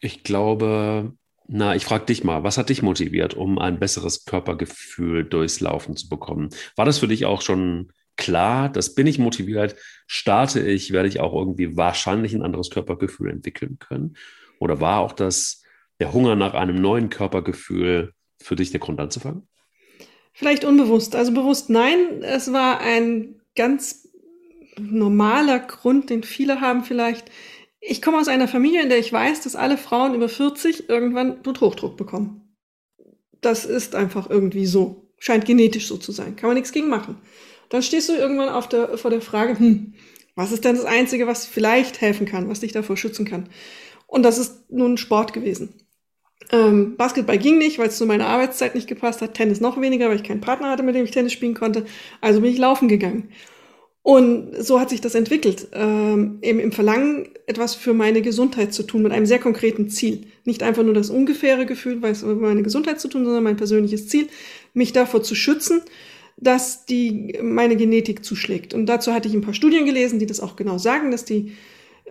ich glaube, na, ich frage dich mal, was hat dich motiviert, um ein besseres Körpergefühl durchs Laufen zu bekommen? War das für dich auch schon klar, das bin ich motiviert, starte ich, werde ich auch irgendwie wahrscheinlich ein anderes Körpergefühl entwickeln können? Oder war auch das der Hunger nach einem neuen Körpergefühl für dich der Grund anzufangen? Vielleicht unbewusst. Also bewusst nein. Es war ein ganz normaler Grund, den viele haben vielleicht. Ich komme aus einer Familie, in der ich weiß, dass alle Frauen über 40 irgendwann Bluthochdruck bekommen. das ist einfach irgendwie so. Scheint genetisch so zu sein. Kann man nichts gegen machen. Dann stehst du irgendwann auf der, vor der Frage, hm, was ist denn das Einzige, was vielleicht helfen kann, was dich davor schützen kann? Und das ist nun Sport gewesen. Ähm, Basketball ging nicht, weil es zu meiner Arbeitszeit nicht gepasst hat. Tennis noch weniger, weil ich keinen Partner hatte, mit dem ich Tennis spielen konnte. Also bin ich laufen gegangen. Und so hat sich das entwickelt, ähm, eben im Verlangen, etwas für meine Gesundheit zu tun, mit einem sehr konkreten Ziel. Nicht einfach nur das ungefähre Gefühl, weil es mit meine Gesundheit zu tun, sondern mein persönliches Ziel, mich davor zu schützen, dass die meine Genetik zuschlägt. Und dazu hatte ich ein paar Studien gelesen, die das auch genau sagen, dass die,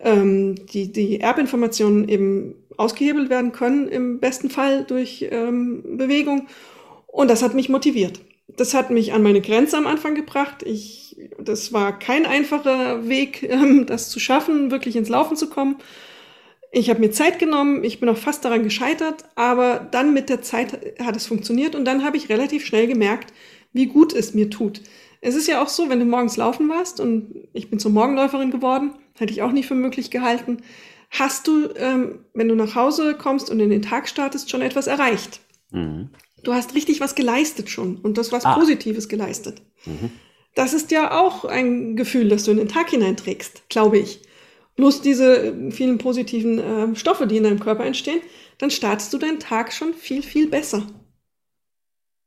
ähm, die, die Erbinformationen eben ausgehebelt werden können, im besten Fall durch ähm, Bewegung. Und das hat mich motiviert. Das hat mich an meine Grenze am Anfang gebracht. Ich, das war kein einfacher Weg, <laughs> ähm, das zu schaffen, wirklich ins Laufen zu kommen. Ich habe mir Zeit genommen, ich bin auch fast daran gescheitert, aber dann mit der Zeit hat es funktioniert und dann habe ich relativ schnell gemerkt, wie gut es mir tut. Es ist ja auch so, wenn du morgens laufen warst und ich bin zur Morgenläuferin geworden, hätte ich auch nicht für möglich gehalten, hast du, ähm, wenn du nach Hause kommst und in den Tag startest, schon etwas erreicht. Mhm. Du hast richtig was geleistet schon und das was ah. Positives geleistet. Mhm. Das ist ja auch ein Gefühl, das du in den Tag hineinträgst, glaube ich. Plus diese vielen positiven äh, Stoffe, die in deinem Körper entstehen, dann startest du deinen Tag schon viel, viel besser.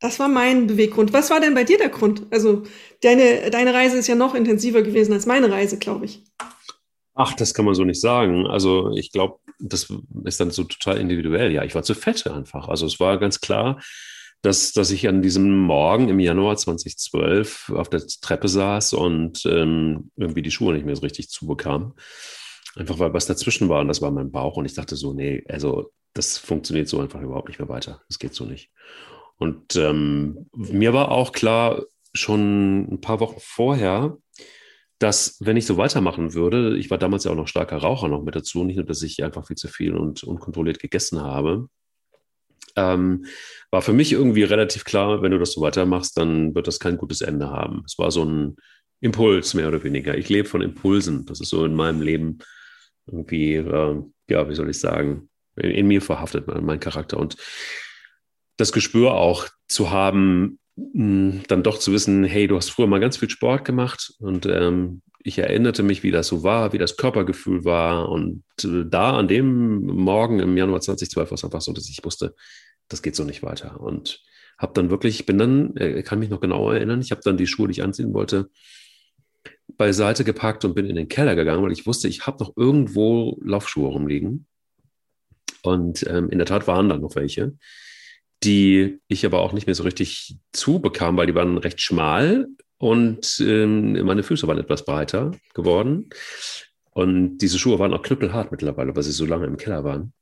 Das war mein Beweggrund. Was war denn bei dir der Grund? Also deine, deine Reise ist ja noch intensiver gewesen als meine Reise, glaube ich. Ach, das kann man so nicht sagen. Also ich glaube, das ist dann so total individuell. Ja, ich war zu fett einfach. Also es war ganz klar, dass, dass ich an diesem Morgen im Januar 2012 auf der Treppe saß und ähm, irgendwie die Schuhe nicht mehr so richtig zubekam. Einfach weil was dazwischen war und das war mein Bauch und ich dachte so, nee, also das funktioniert so einfach überhaupt nicht mehr weiter. Das geht so nicht. Und ähm, mir war auch klar, schon ein paar Wochen vorher, dass wenn ich so weitermachen würde, ich war damals ja auch noch starker Raucher noch mit dazu, nicht nur, dass ich einfach viel zu viel und unkontrolliert gegessen habe, ähm, war für mich irgendwie relativ klar, wenn du das so weitermachst, dann wird das kein gutes Ende haben. Es war so ein Impuls mehr oder weniger. Ich lebe von Impulsen. Das ist so in meinem Leben irgendwie, äh, ja, wie soll ich sagen, in, in mir verhaftet, mein Charakter. Und das Gespür auch zu haben, dann doch zu wissen, hey, du hast früher mal ganz viel Sport gemacht und ähm, ich erinnerte mich, wie das so war, wie das Körpergefühl war. Und äh, da an dem Morgen im Januar 2012 war es einfach so, dass ich wusste, das geht so nicht weiter. Und habe dann wirklich, bin dann, äh, kann mich noch genau erinnern, ich habe dann die Schuhe, die ich anziehen wollte, beiseite gepackt und bin in den Keller gegangen, weil ich wusste, ich habe noch irgendwo Laufschuhe rumliegen. Und ähm, in der Tat waren da noch welche die ich aber auch nicht mehr so richtig zubekam, weil die waren recht schmal und ähm, meine Füße waren etwas breiter geworden. Und diese Schuhe waren auch knüppelhart mittlerweile, weil sie so lange im Keller waren.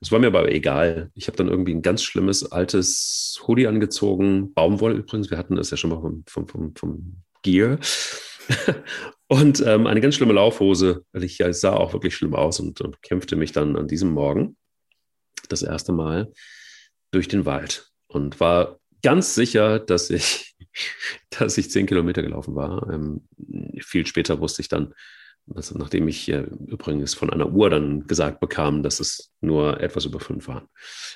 Das war mir aber egal. Ich habe dann irgendwie ein ganz schlimmes altes Hoodie angezogen. Baumwolle übrigens. Wir hatten das ja schon mal vom, vom, vom, vom Gear. <laughs> und ähm, eine ganz schlimme Laufhose. Ich ja, sah auch wirklich schlimm aus und, und kämpfte mich dann an diesem Morgen das erste Mal durch den Wald und war ganz sicher, dass ich, <laughs> dass ich zehn Kilometer gelaufen war. Ähm, viel später wusste ich dann, dass, nachdem ich äh, übrigens von einer Uhr dann gesagt bekam, dass es nur etwas über fünf waren.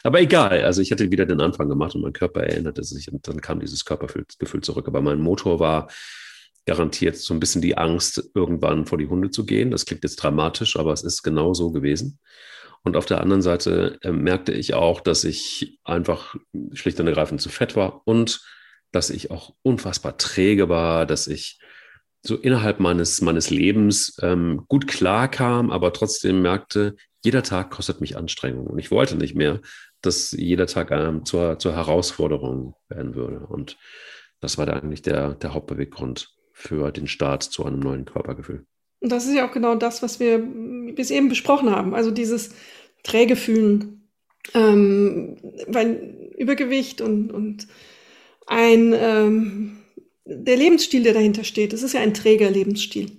Aber egal, also ich hatte wieder den Anfang gemacht und mein Körper erinnerte sich und dann kam dieses Körpergefühl zurück. Aber mein Motor war garantiert so ein bisschen die Angst, irgendwann vor die Hunde zu gehen. Das klingt jetzt dramatisch, aber es ist genau so gewesen. Und auf der anderen Seite äh, merkte ich auch, dass ich einfach schlicht und ergreifend zu fett war und dass ich auch unfassbar träge war, dass ich so innerhalb meines, meines Lebens ähm, gut klarkam, aber trotzdem merkte, jeder Tag kostet mich Anstrengung. Und ich wollte nicht mehr, dass jeder Tag ähm, zur, zur Herausforderung werden würde. Und das war da eigentlich der, der Hauptbeweggrund für den Start zu einem neuen Körpergefühl. Und das ist ja auch genau das, was wir bis eben besprochen haben. Also dieses träge fühlen, ähm, weil Übergewicht und, und ein, ähm, der Lebensstil, der dahinter steht, das ist ja ein träger Lebensstil.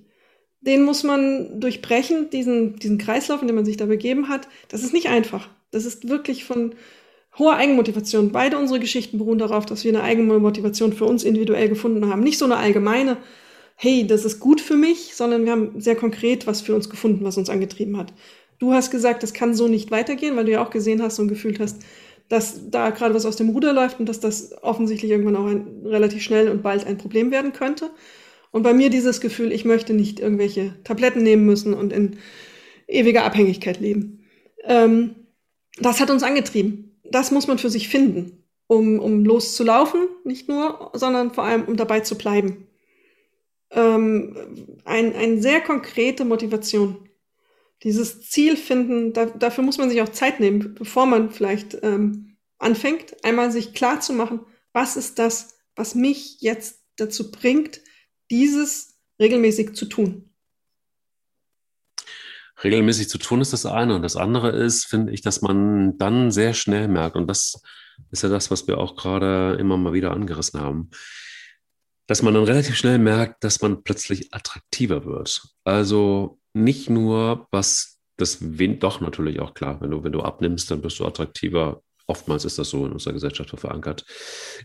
Den muss man durchbrechen, diesen, diesen Kreislauf, in den man sich da begeben hat. Das ist nicht einfach. Das ist wirklich von hoher Eigenmotivation. Beide unsere Geschichten beruhen darauf, dass wir eine eigene Motivation für uns individuell gefunden haben. Nicht so eine allgemeine, hey, das ist gut für mich, sondern wir haben sehr konkret was für uns gefunden, was uns angetrieben hat. Du hast gesagt, das kann so nicht weitergehen, weil du ja auch gesehen hast und gefühlt hast, dass da gerade was aus dem Ruder läuft und dass das offensichtlich irgendwann auch ein, relativ schnell und bald ein Problem werden könnte. Und bei mir dieses Gefühl, ich möchte nicht irgendwelche Tabletten nehmen müssen und in ewiger Abhängigkeit leben. Ähm, das hat uns angetrieben. Das muss man für sich finden, um, um loszulaufen, nicht nur, sondern vor allem, um dabei zu bleiben. Ähm, ein, eine sehr konkrete Motivation. Dieses Ziel finden, da, dafür muss man sich auch Zeit nehmen, bevor man vielleicht ähm, anfängt, einmal sich klar zu machen, was ist das, was mich jetzt dazu bringt, dieses regelmäßig zu tun regelmäßig zu tun ist das eine. Und das andere ist, finde ich, dass man dann sehr schnell merkt, und das ist ja das, was wir auch gerade immer mal wieder angerissen haben, dass man dann relativ schnell merkt, dass man plötzlich attraktiver wird. Also nicht nur, was das Wind, doch natürlich auch klar, wenn du, wenn du abnimmst, dann bist du attraktiver. Oftmals ist das so in unserer Gesellschaft verankert.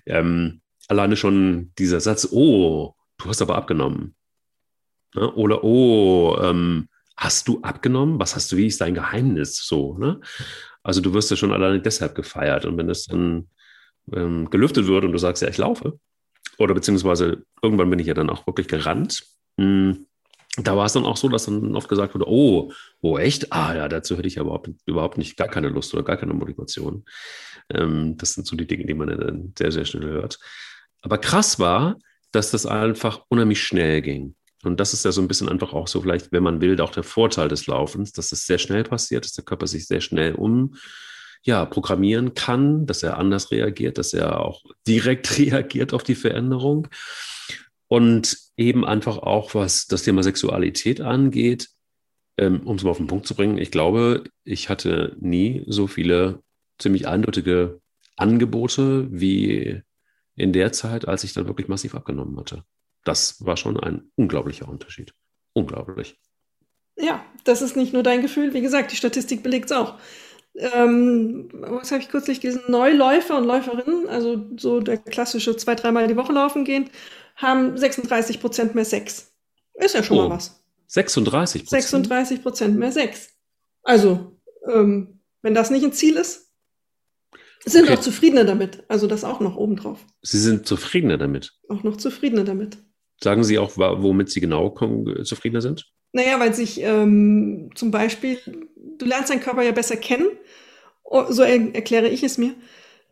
Ähm, alleine schon dieser Satz, oh, du hast aber abgenommen. Ne? Oder, oh, ähm, hast du abgenommen? Was hast du, wie ist dein Geheimnis? So, ne? Also du wirst ja schon alleine deshalb gefeiert. Und wenn es dann ähm, gelüftet wird und du sagst, ja, ich laufe, oder beziehungsweise irgendwann bin ich ja dann auch wirklich gerannt, hm, da war es dann auch so, dass dann oft gesagt wurde, oh, oh echt? Ah ja, dazu hätte ich ja überhaupt, überhaupt nicht, gar keine Lust oder gar keine Motivation. Ähm, das sind so die Dinge, die man dann sehr, sehr schnell hört. Aber krass war, dass das einfach unheimlich schnell ging. Und das ist ja so ein bisschen einfach auch so, vielleicht, wenn man will, auch der Vorteil des Laufens, dass es sehr schnell passiert, dass der Körper sich sehr schnell um ja, programmieren kann, dass er anders reagiert, dass er auch <laughs> direkt reagiert auf die Veränderung. Und eben einfach auch, was das Thema Sexualität angeht, ähm, um es mal auf den Punkt zu bringen, ich glaube, ich hatte nie so viele ziemlich eindeutige Angebote wie in der Zeit, als ich dann wirklich massiv abgenommen hatte das war schon ein unglaublicher Unterschied. Unglaublich. Ja, das ist nicht nur dein Gefühl. Wie gesagt, die Statistik belegt es auch. Ähm, was habe ich kürzlich gelesen? Neuläufer und Läuferinnen, also so der klassische zwei, dreimal die Woche laufen gehen, haben 36 Prozent mehr Sex. Ist ja schon oh, mal was. 36 Prozent? 36 Prozent mehr Sex. Also, ähm, wenn das nicht ein Ziel ist, sind okay. auch zufriedener damit. Also das auch noch obendrauf. Sie sind zufriedener damit? Auch noch zufriedener damit. Sagen Sie auch, womit Sie genau zufriedener sind? Naja, weil sich ähm, zum Beispiel, du lernst deinen Körper ja besser kennen, oh, so er erkläre ich es mir.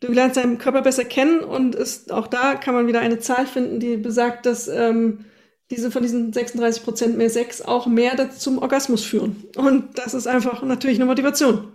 Du lernst deinen Körper besser kennen und ist, auch da kann man wieder eine Zahl finden, die besagt, dass ähm, diese von diesen 36 Prozent mehr Sex auch mehr zum Orgasmus führen. Und das ist einfach natürlich eine Motivation.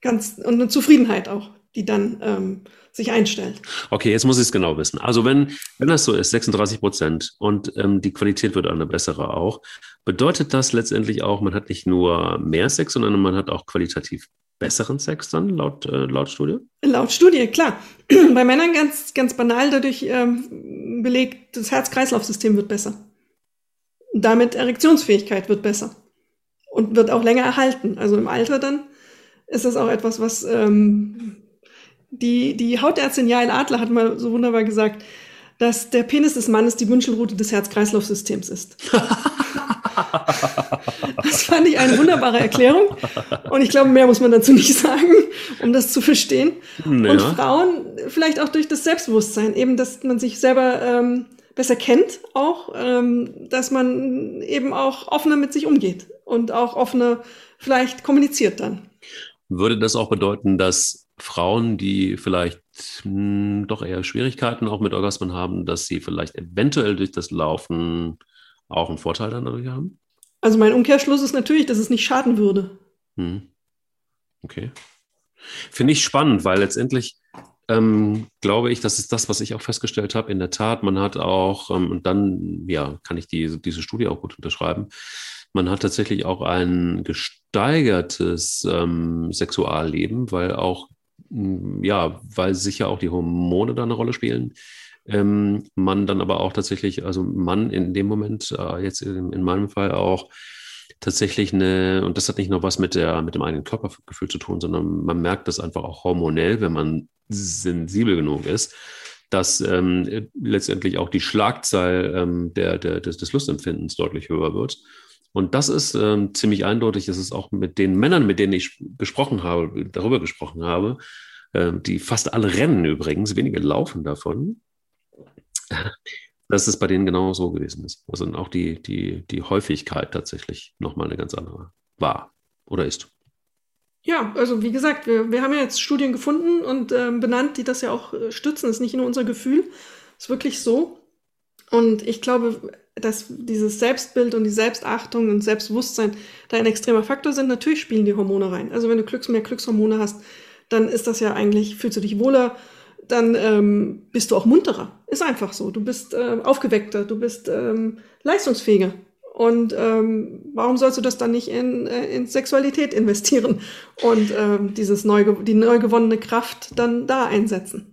Ganz, und eine Zufriedenheit auch, die dann ähm, sich einstellt. Okay, jetzt muss ich es genau wissen. Also wenn, wenn das so ist, 36 Prozent und ähm, die Qualität wird eine bessere auch, bedeutet das letztendlich auch, man hat nicht nur mehr Sex, sondern man hat auch qualitativ besseren Sex dann, laut, äh, laut Studie? Laut Studie, klar. <clears throat> Bei Männern ganz, ganz banal dadurch ähm, belegt, das Herz-Kreislauf-System wird besser. Damit Erektionsfähigkeit wird besser und wird auch länger erhalten. Also im Alter dann ist das auch etwas, was ähm, die, die Hautärztin Jael Adler hat mal so wunderbar gesagt, dass der Penis des Mannes die Wünschelrute des Herz-Kreislauf-Systems ist. <laughs> <laughs> das fand ich eine wunderbare Erklärung. Und ich glaube, mehr muss man dazu nicht sagen, um das zu verstehen. Ja. Und Frauen vielleicht auch durch das Selbstbewusstsein, eben, dass man sich selber ähm, besser kennt, auch, ähm, dass man eben auch offener mit sich umgeht und auch offener vielleicht kommuniziert dann. Würde das auch bedeuten, dass Frauen, die vielleicht mh, hm, doch eher Schwierigkeiten auch mit Orgasmen haben, dass sie vielleicht eventuell durch das Laufen auch einen Vorteil dann dadurch haben? Also mein Umkehrschluss ist natürlich, dass es nicht schaden würde. Hm. Okay. Finde ich spannend, weil letztendlich ähm, glaube ich, das ist das, was ich auch festgestellt habe. In der Tat, man hat auch, ähm, und dann, ja, kann ich die, diese Studie auch gut unterschreiben, man hat tatsächlich auch ein gesteigertes ähm, Sexualleben, weil auch ja, weil sicher auch die Hormone da eine Rolle spielen. Ähm, man dann aber auch tatsächlich, also Mann in dem Moment, äh, jetzt in, in, meinem Fall auch tatsächlich eine, und das hat nicht nur was mit, der, mit dem eigenen Körpergefühl zu tun, sondern man merkt das einfach auch hormonell, wenn man sensibel genug ist, dass ähm, letztendlich auch die Schlagzahl ähm, der, der, des, des Lustempfindens deutlich höher wird. Und das ist ähm, ziemlich eindeutig. Das ist auch mit den Männern, mit denen ich gesprochen habe, darüber gesprochen habe, äh, die fast alle rennen übrigens, wenige laufen davon, <laughs> dass es bei denen genau so gewesen ist. Also auch die, die, die Häufigkeit tatsächlich nochmal eine ganz andere war oder ist. Ja, also wie gesagt, wir, wir haben ja jetzt Studien gefunden und ähm, benannt, die das ja auch äh, stützen. Das ist nicht nur unser Gefühl, ist wirklich so. Und ich glaube, dass dieses Selbstbild und die Selbstachtung und Selbstbewusstsein da ein extremer Faktor sind. Natürlich spielen die Hormone rein. Also wenn du Glücks mehr Glückshormone hast, dann ist das ja eigentlich, fühlst du dich wohler, dann ähm, bist du auch munterer. Ist einfach so. Du bist äh, aufgeweckter, du bist ähm, leistungsfähiger. Und ähm, warum sollst du das dann nicht in, äh, in Sexualität <laughs> investieren und ähm, dieses neu, die neu gewonnene Kraft dann da einsetzen?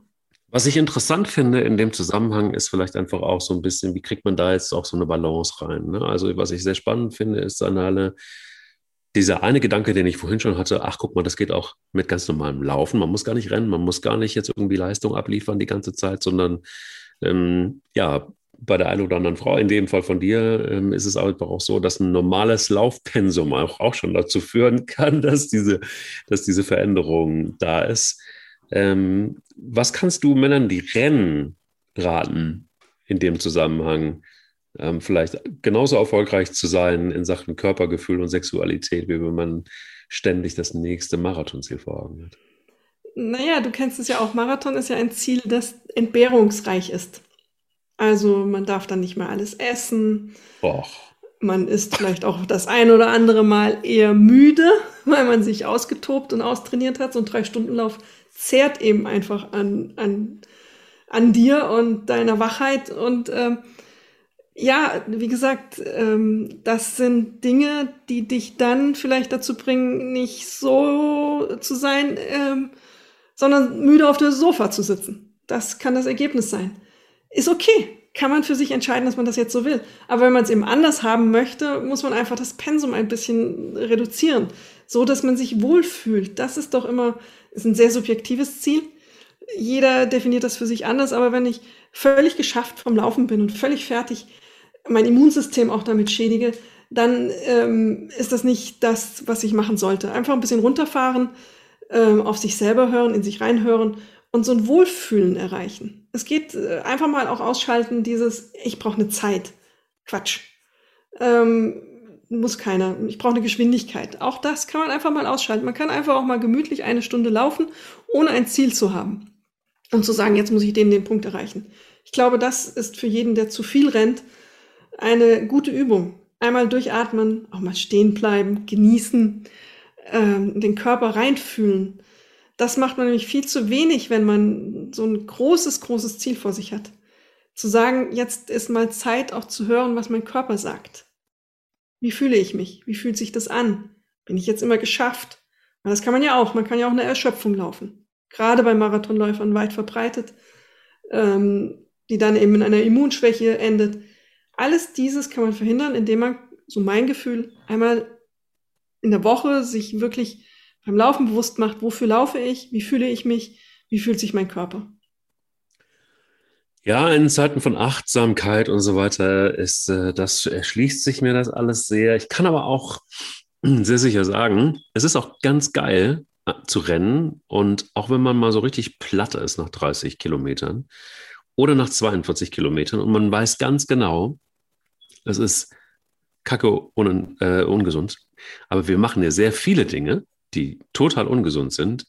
Was ich interessant finde in dem Zusammenhang ist vielleicht einfach auch so ein bisschen, wie kriegt man da jetzt auch so eine Balance rein? Ne? Also was ich sehr spannend finde, ist dann alle dieser eine Gedanke, den ich vorhin schon hatte, ach guck mal, das geht auch mit ganz normalem Laufen. Man muss gar nicht rennen, man muss gar nicht jetzt irgendwie Leistung abliefern die ganze Zeit, sondern ähm, ja, bei der einen oder anderen Frau, in dem Fall von dir, ähm, ist es einfach auch so, dass ein normales Laufpensum auch, auch schon dazu führen <laughs> kann, dass diese, dass diese Veränderung da ist. Ähm, was kannst du Männern, die rennen, raten in dem Zusammenhang? Ähm, vielleicht genauso erfolgreich zu sein in Sachen Körpergefühl und Sexualität, wie wenn man ständig das nächste Marathonziel vor Augen hat. Naja, du kennst es ja auch, Marathon ist ja ein Ziel, das entbehrungsreich ist. Also man darf dann nicht mehr alles essen. Och. Man ist vielleicht auch das ein oder andere Mal eher müde, <laughs> weil man sich ausgetobt und austrainiert hat. So ein Drei-Stunden-Lauf zehrt eben einfach an, an, an dir und deiner Wachheit. Und ähm, ja, wie gesagt, ähm, das sind Dinge, die dich dann vielleicht dazu bringen, nicht so zu sein, ähm, sondern müde auf dem Sofa zu sitzen. Das kann das Ergebnis sein. Ist okay. Kann man für sich entscheiden, dass man das jetzt so will. Aber wenn man es eben anders haben möchte, muss man einfach das Pensum ein bisschen reduzieren, so dass man sich wohlfühlt. Das ist doch immer ist ein sehr subjektives Ziel. Jeder definiert das für sich anders, aber wenn ich völlig geschafft vom Laufen bin und völlig fertig mein Immunsystem auch damit schädige, dann ähm, ist das nicht das, was ich machen sollte. Einfach ein bisschen runterfahren, ähm, auf sich selber hören, in sich reinhören und so ein Wohlfühlen erreichen. Es geht äh, einfach mal auch ausschalten, dieses, ich brauche eine Zeit. Quatsch. Ähm, muss keiner. Ich brauche eine Geschwindigkeit. Auch das kann man einfach mal ausschalten. Man kann einfach auch mal gemütlich eine Stunde laufen, ohne ein Ziel zu haben. Und zu sagen, jetzt muss ich den, den Punkt erreichen. Ich glaube, das ist für jeden, der zu viel rennt, eine gute Übung. Einmal durchatmen, auch mal stehen bleiben, genießen, ähm, den Körper reinfühlen. Das macht man nämlich viel zu wenig, wenn man so ein großes, großes Ziel vor sich hat. Zu sagen, jetzt ist mal Zeit auch zu hören, was mein Körper sagt. Wie fühle ich mich? Wie fühlt sich das an? Bin ich jetzt immer geschafft? Weil das kann man ja auch. Man kann ja auch eine Erschöpfung laufen. Gerade bei Marathonläufern weit verbreitet, ähm, die dann eben in einer Immunschwäche endet. Alles dieses kann man verhindern, indem man, so mein Gefühl, einmal in der Woche sich wirklich beim Laufen bewusst macht, wofür laufe ich, wie fühle ich mich, wie fühlt sich mein Körper. Ja, in Zeiten von Achtsamkeit und so weiter ist äh, das erschließt sich mir das alles sehr. Ich kann aber auch <clears throat> sehr sicher sagen, es ist auch ganz geil äh, zu rennen und auch wenn man mal so richtig platt ist nach 30 Kilometern oder nach 42 Kilometern und man weiß ganz genau, es ist kacke un, äh, ungesund, aber wir machen ja sehr viele Dinge, die total ungesund sind,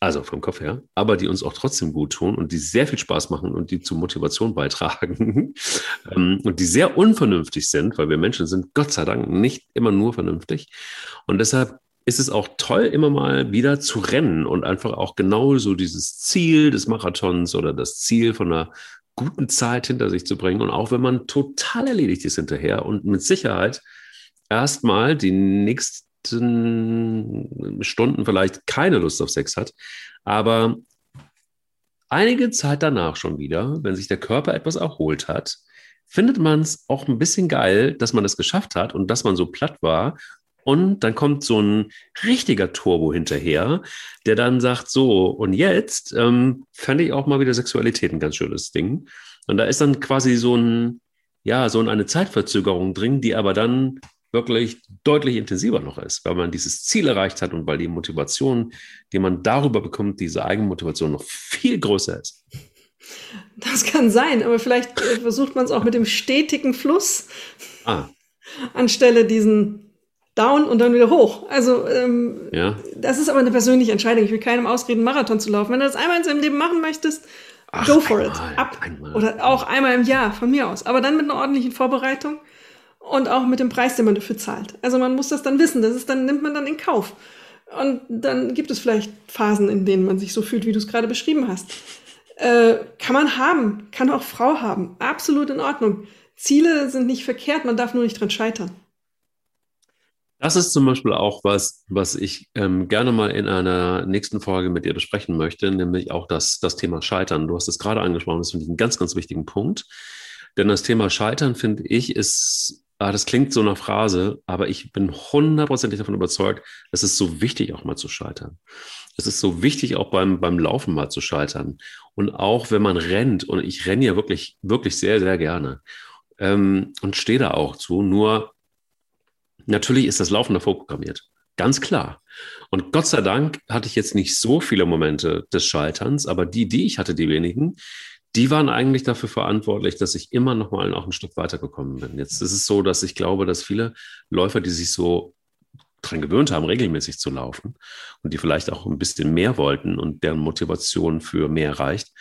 also vom Kopf her, aber die uns auch trotzdem gut tun und die sehr viel Spaß machen und die zur Motivation beitragen <laughs> ähm, und die sehr unvernünftig sind, weil wir Menschen sind Gott sei Dank nicht immer nur vernünftig. Und deshalb ist es auch toll, immer mal wieder zu rennen und einfach auch genau so dieses Ziel des Marathons oder das Ziel von einer guten Zeit hinter sich zu bringen. Und auch wenn man total erledigt ist hinterher und mit Sicherheit erstmal die nächste Stunden vielleicht keine Lust auf Sex hat, aber einige Zeit danach schon wieder, wenn sich der Körper etwas erholt hat, findet man es auch ein bisschen geil, dass man es geschafft hat und dass man so platt war. Und dann kommt so ein richtiger Turbo hinterher, der dann sagt, so, und jetzt ähm, fände ich auch mal wieder Sexualität ein ganz schönes Ding. Und da ist dann quasi so ein, ja, so eine Zeitverzögerung drin, die aber dann wirklich deutlich intensiver noch ist, weil man dieses Ziel erreicht hat und weil die Motivation, die man darüber bekommt, diese Eigenmotivation noch viel größer ist. Das kann sein, aber vielleicht äh, versucht man es auch mit dem stetigen Fluss ah. anstelle diesen Down und dann wieder hoch. Also ähm, ja. das ist aber eine persönliche Entscheidung. Ich will keinem ausreden, Marathon zu laufen. Wenn du das einmal in seinem Leben machen möchtest, Ach, go for einmal, it. Ab. Einmal. Oder auch einmal im Jahr von mir aus. Aber dann mit einer ordentlichen Vorbereitung und auch mit dem Preis, den man dafür zahlt. Also man muss das dann wissen. Das ist dann nimmt man dann in Kauf. Und dann gibt es vielleicht Phasen, in denen man sich so fühlt, wie du es gerade beschrieben hast. Äh, kann man haben, kann auch Frau haben. Absolut in Ordnung. Ziele sind nicht verkehrt, man darf nur nicht dran scheitern. Das ist zum Beispiel auch was, was ich ähm, gerne mal in einer nächsten Folge mit dir besprechen möchte, nämlich auch das, das Thema Scheitern. Du hast es gerade angesprochen, das finde ich einen ganz, ganz wichtigen Punkt. Denn das Thema Scheitern, finde ich, ist, ah, das klingt so eine Phrase, aber ich bin hundertprozentig davon überzeugt, es ist so wichtig, auch mal zu scheitern. Es ist so wichtig, auch beim, beim Laufen mal zu scheitern. Und auch wenn man rennt, und ich renne ja wirklich, wirklich sehr, sehr gerne ähm, und stehe da auch zu, nur Natürlich ist das Laufen davor programmiert. Ganz klar. Und Gott sei Dank hatte ich jetzt nicht so viele Momente des Scheiterns, aber die, die ich hatte, die wenigen, die waren eigentlich dafür verantwortlich, dass ich immer noch mal auch ein Stück weitergekommen bin. Jetzt ist es so, dass ich glaube, dass viele Läufer, die sich so daran gewöhnt haben, regelmäßig zu laufen und die vielleicht auch ein bisschen mehr wollten und deren Motivation für mehr reicht,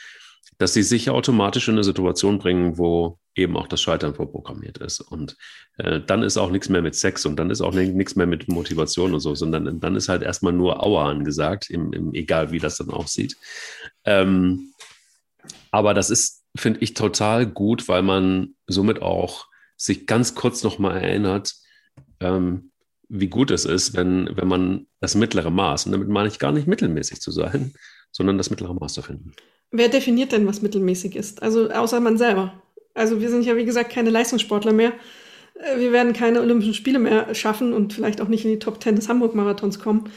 dass sie sich automatisch in eine Situation bringen, wo eben auch das Scheitern vorprogrammiert ist. Und äh, dann ist auch nichts mehr mit Sex und dann ist auch nichts mehr mit Motivation und so, sondern dann ist halt erstmal nur Aua angesagt, im, im, egal wie das dann aussieht. Ähm, aber das ist, finde ich, total gut, weil man somit auch sich ganz kurz nochmal erinnert, ähm, wie gut es ist, wenn, wenn man das mittlere Maß, und damit meine ich gar nicht mittelmäßig zu sein, sondern das mittlere Maß zu finden. Wer definiert denn, was mittelmäßig ist? Also außer man selber. Also wir sind ja, wie gesagt, keine Leistungssportler mehr. Äh, wir werden keine Olympischen Spiele mehr schaffen und vielleicht auch nicht in die Top Ten des Hamburg-Marathons kommen.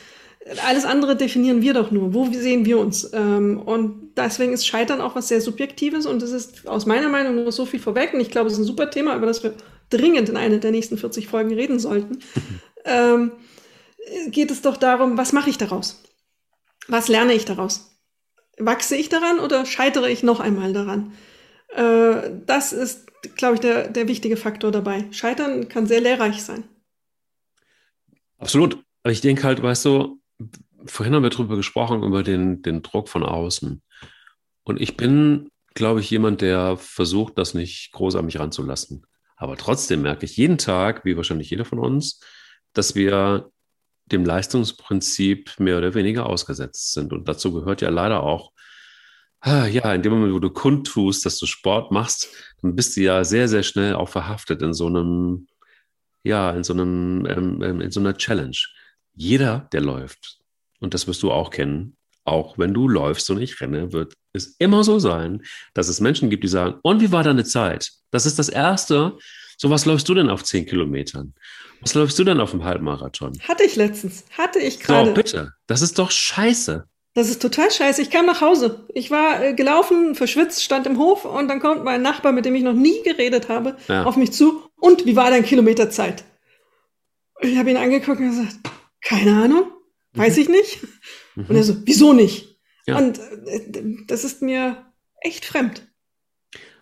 Alles andere definieren wir doch nur. Wo sehen wir uns? Ähm, und deswegen ist Scheitern auch was sehr Subjektives und es ist aus meiner Meinung nur so viel vorweg. Und ich glaube, es ist ein super Thema, über das wir dringend in einer der nächsten 40 Folgen reden sollten. <laughs> ähm, geht es doch darum, was mache ich daraus? Was lerne ich daraus? Wachse ich daran oder scheitere ich noch einmal daran? Äh, das ist, glaube ich, der, der wichtige Faktor dabei. Scheitern kann sehr lehrreich sein. Absolut. Aber ich denke halt, weißt du, vorhin haben wir darüber gesprochen, über den, den Druck von außen. Und ich bin, glaube ich, jemand, der versucht, das nicht groß an mich ranzulassen. Aber trotzdem merke ich jeden Tag, wie wahrscheinlich jeder von uns, dass wir dem Leistungsprinzip mehr oder weniger ausgesetzt sind. Und dazu gehört ja leider auch, ja, in dem Moment, wo du kundtust, dass du Sport machst, dann bist du ja sehr, sehr schnell auch verhaftet in so einem, ja, in so einem, ähm, ähm in so einer Challenge. Jeder, der läuft, und das wirst du auch kennen, auch wenn du läufst und ich renne, wird es immer so sein, dass es Menschen gibt, die sagen, und wie war deine Zeit? Das ist das Erste. So, was läufst du denn auf zehn Kilometern? Was läufst du denn auf dem Halbmarathon? Hatte ich letztens. Hatte ich gerade. So, bitte. Das ist doch scheiße. Das ist total scheiße. Ich kam nach Hause. Ich war äh, gelaufen, verschwitzt, stand im Hof und dann kommt mein Nachbar, mit dem ich noch nie geredet habe, ja. auf mich zu. Und wie war dein Kilometerzeit? Ich habe ihn angeguckt und gesagt, keine Ahnung, weiß mhm. ich nicht. Mhm. Und er so, wieso nicht? Ja. Und äh, das ist mir echt fremd.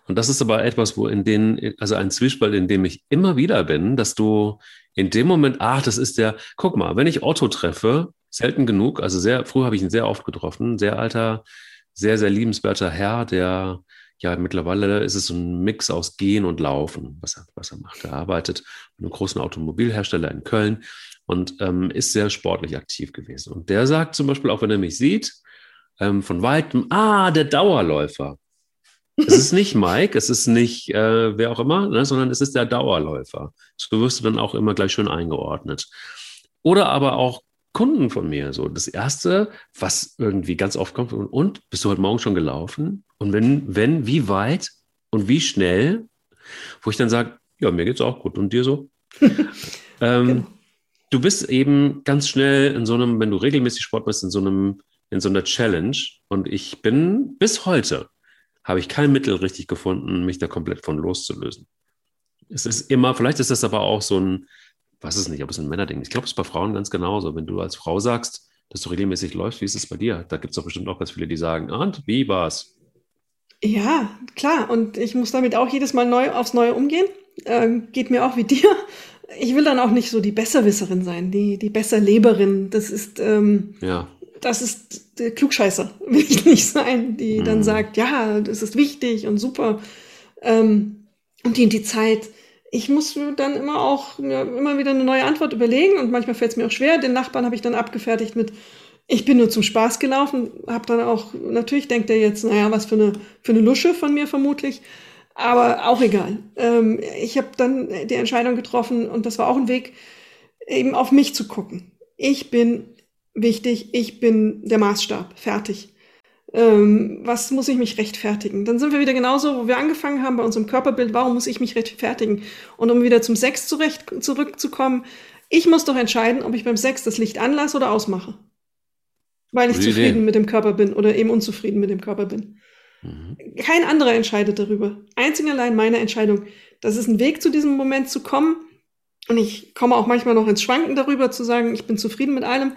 Und das ist aber etwas, wo in den, also ein Zwiespalt, in dem ich immer wieder bin, dass du in dem Moment, ach, das ist der, guck mal, wenn ich Otto treffe, selten genug, also sehr, früher habe ich ihn sehr oft getroffen, sehr alter, sehr, sehr liebenswerter Herr, der, ja, mittlerweile ist es so ein Mix aus Gehen und Laufen, was er, was er macht. Er arbeitet mit einem großen Automobilhersteller in Köln und ähm, ist sehr sportlich aktiv gewesen. Und der sagt zum Beispiel, auch wenn er mich sieht, ähm, von weitem, ah, der Dauerläufer. Es ist nicht <laughs> Mike, es ist nicht äh, wer auch immer, ne, sondern es ist der Dauerläufer. So wirst du dann auch immer gleich schön eingeordnet. Oder aber auch Kunden von mir. So das erste, was irgendwie ganz oft kommt, und bist du heute Morgen schon gelaufen? Und wenn, wenn, wie weit und wie schnell? Wo ich dann sage, ja, mir geht's auch gut. Und dir so? <laughs> ähm, genau. Du bist eben ganz schnell in so einem, wenn du regelmäßig Sport machst, in so einem, in so einer Challenge. Und ich bin bis heute habe ich kein Mittel richtig gefunden, mich da komplett von loszulösen. Es ist immer, vielleicht ist das aber auch so ein, weiß es nicht, ob es ein Männerding ist. Ich glaube, es ist bei Frauen ganz genauso. Wenn du als Frau sagst, dass du regelmäßig läufst, wie ist es bei dir? Da gibt es doch bestimmt auch ganz viele, die sagen, und wie war's? Ja, klar. Und ich muss damit auch jedes Mal neu aufs Neue umgehen. Ähm, geht mir auch wie <laughs> dir. Ich will dann auch nicht so die Besserwisserin sein, die, die Besserleberin. Das ist, ähm, ja. das ist der Klugscheißer, <laughs> will ich nicht sein, die mhm. dann sagt, ja, das ist wichtig und super. Ähm, und die in die Zeit. Ich muss dann immer auch ja, immer wieder eine neue Antwort überlegen und manchmal fällt es mir auch schwer. Den Nachbarn habe ich dann abgefertigt mit, ich bin nur zum Spaß gelaufen, habe dann auch, natürlich denkt er jetzt, naja, was für eine, für eine Lusche von mir vermutlich, aber auch egal. Ähm, ich habe dann die Entscheidung getroffen und das war auch ein Weg, eben auf mich zu gucken. Ich bin wichtig, ich bin der Maßstab, fertig. Ähm, was muss ich mich rechtfertigen? Dann sind wir wieder genauso, wo wir angefangen haben bei unserem Körperbild. Warum muss ich mich rechtfertigen? Und um wieder zum Sex zurecht, zurückzukommen, ich muss doch entscheiden, ob ich beim Sex das Licht anlasse oder ausmache. Weil ich Gute zufrieden Idee. mit dem Körper bin oder eben unzufrieden mit dem Körper bin. Mhm. Kein anderer entscheidet darüber. Einzig allein meine Entscheidung. Das ist ein Weg zu diesem Moment zu kommen. Und ich komme auch manchmal noch ins Schwanken darüber, zu sagen, ich bin zufrieden mit allem.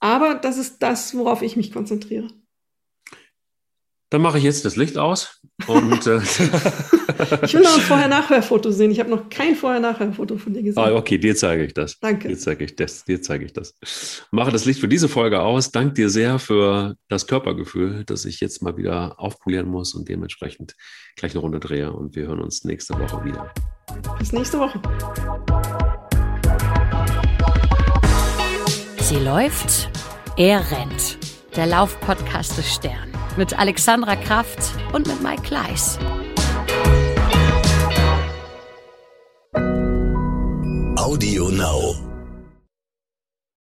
Aber das ist das, worauf ich mich konzentriere. Dann mache ich jetzt das Licht aus. Und, äh <laughs> ich will noch ein Vorher-Nachher-Foto sehen. Ich habe noch kein Vorher-Nachher-Foto von dir gesehen. Ah, okay, dir zeige ich das. Danke. Dir zeige ich das. Dir zeige ich das. Mache das Licht für diese Folge aus. Danke dir sehr für das Körpergefühl, das ich jetzt mal wieder aufpolieren muss und dementsprechend gleich eine Runde drehe. Und wir hören uns nächste Woche wieder. Bis nächste Woche. Sie läuft, er rennt. Der Laufpodcast des Stern mit Alexandra Kraft und mit Mike Kleiss. Audio Now.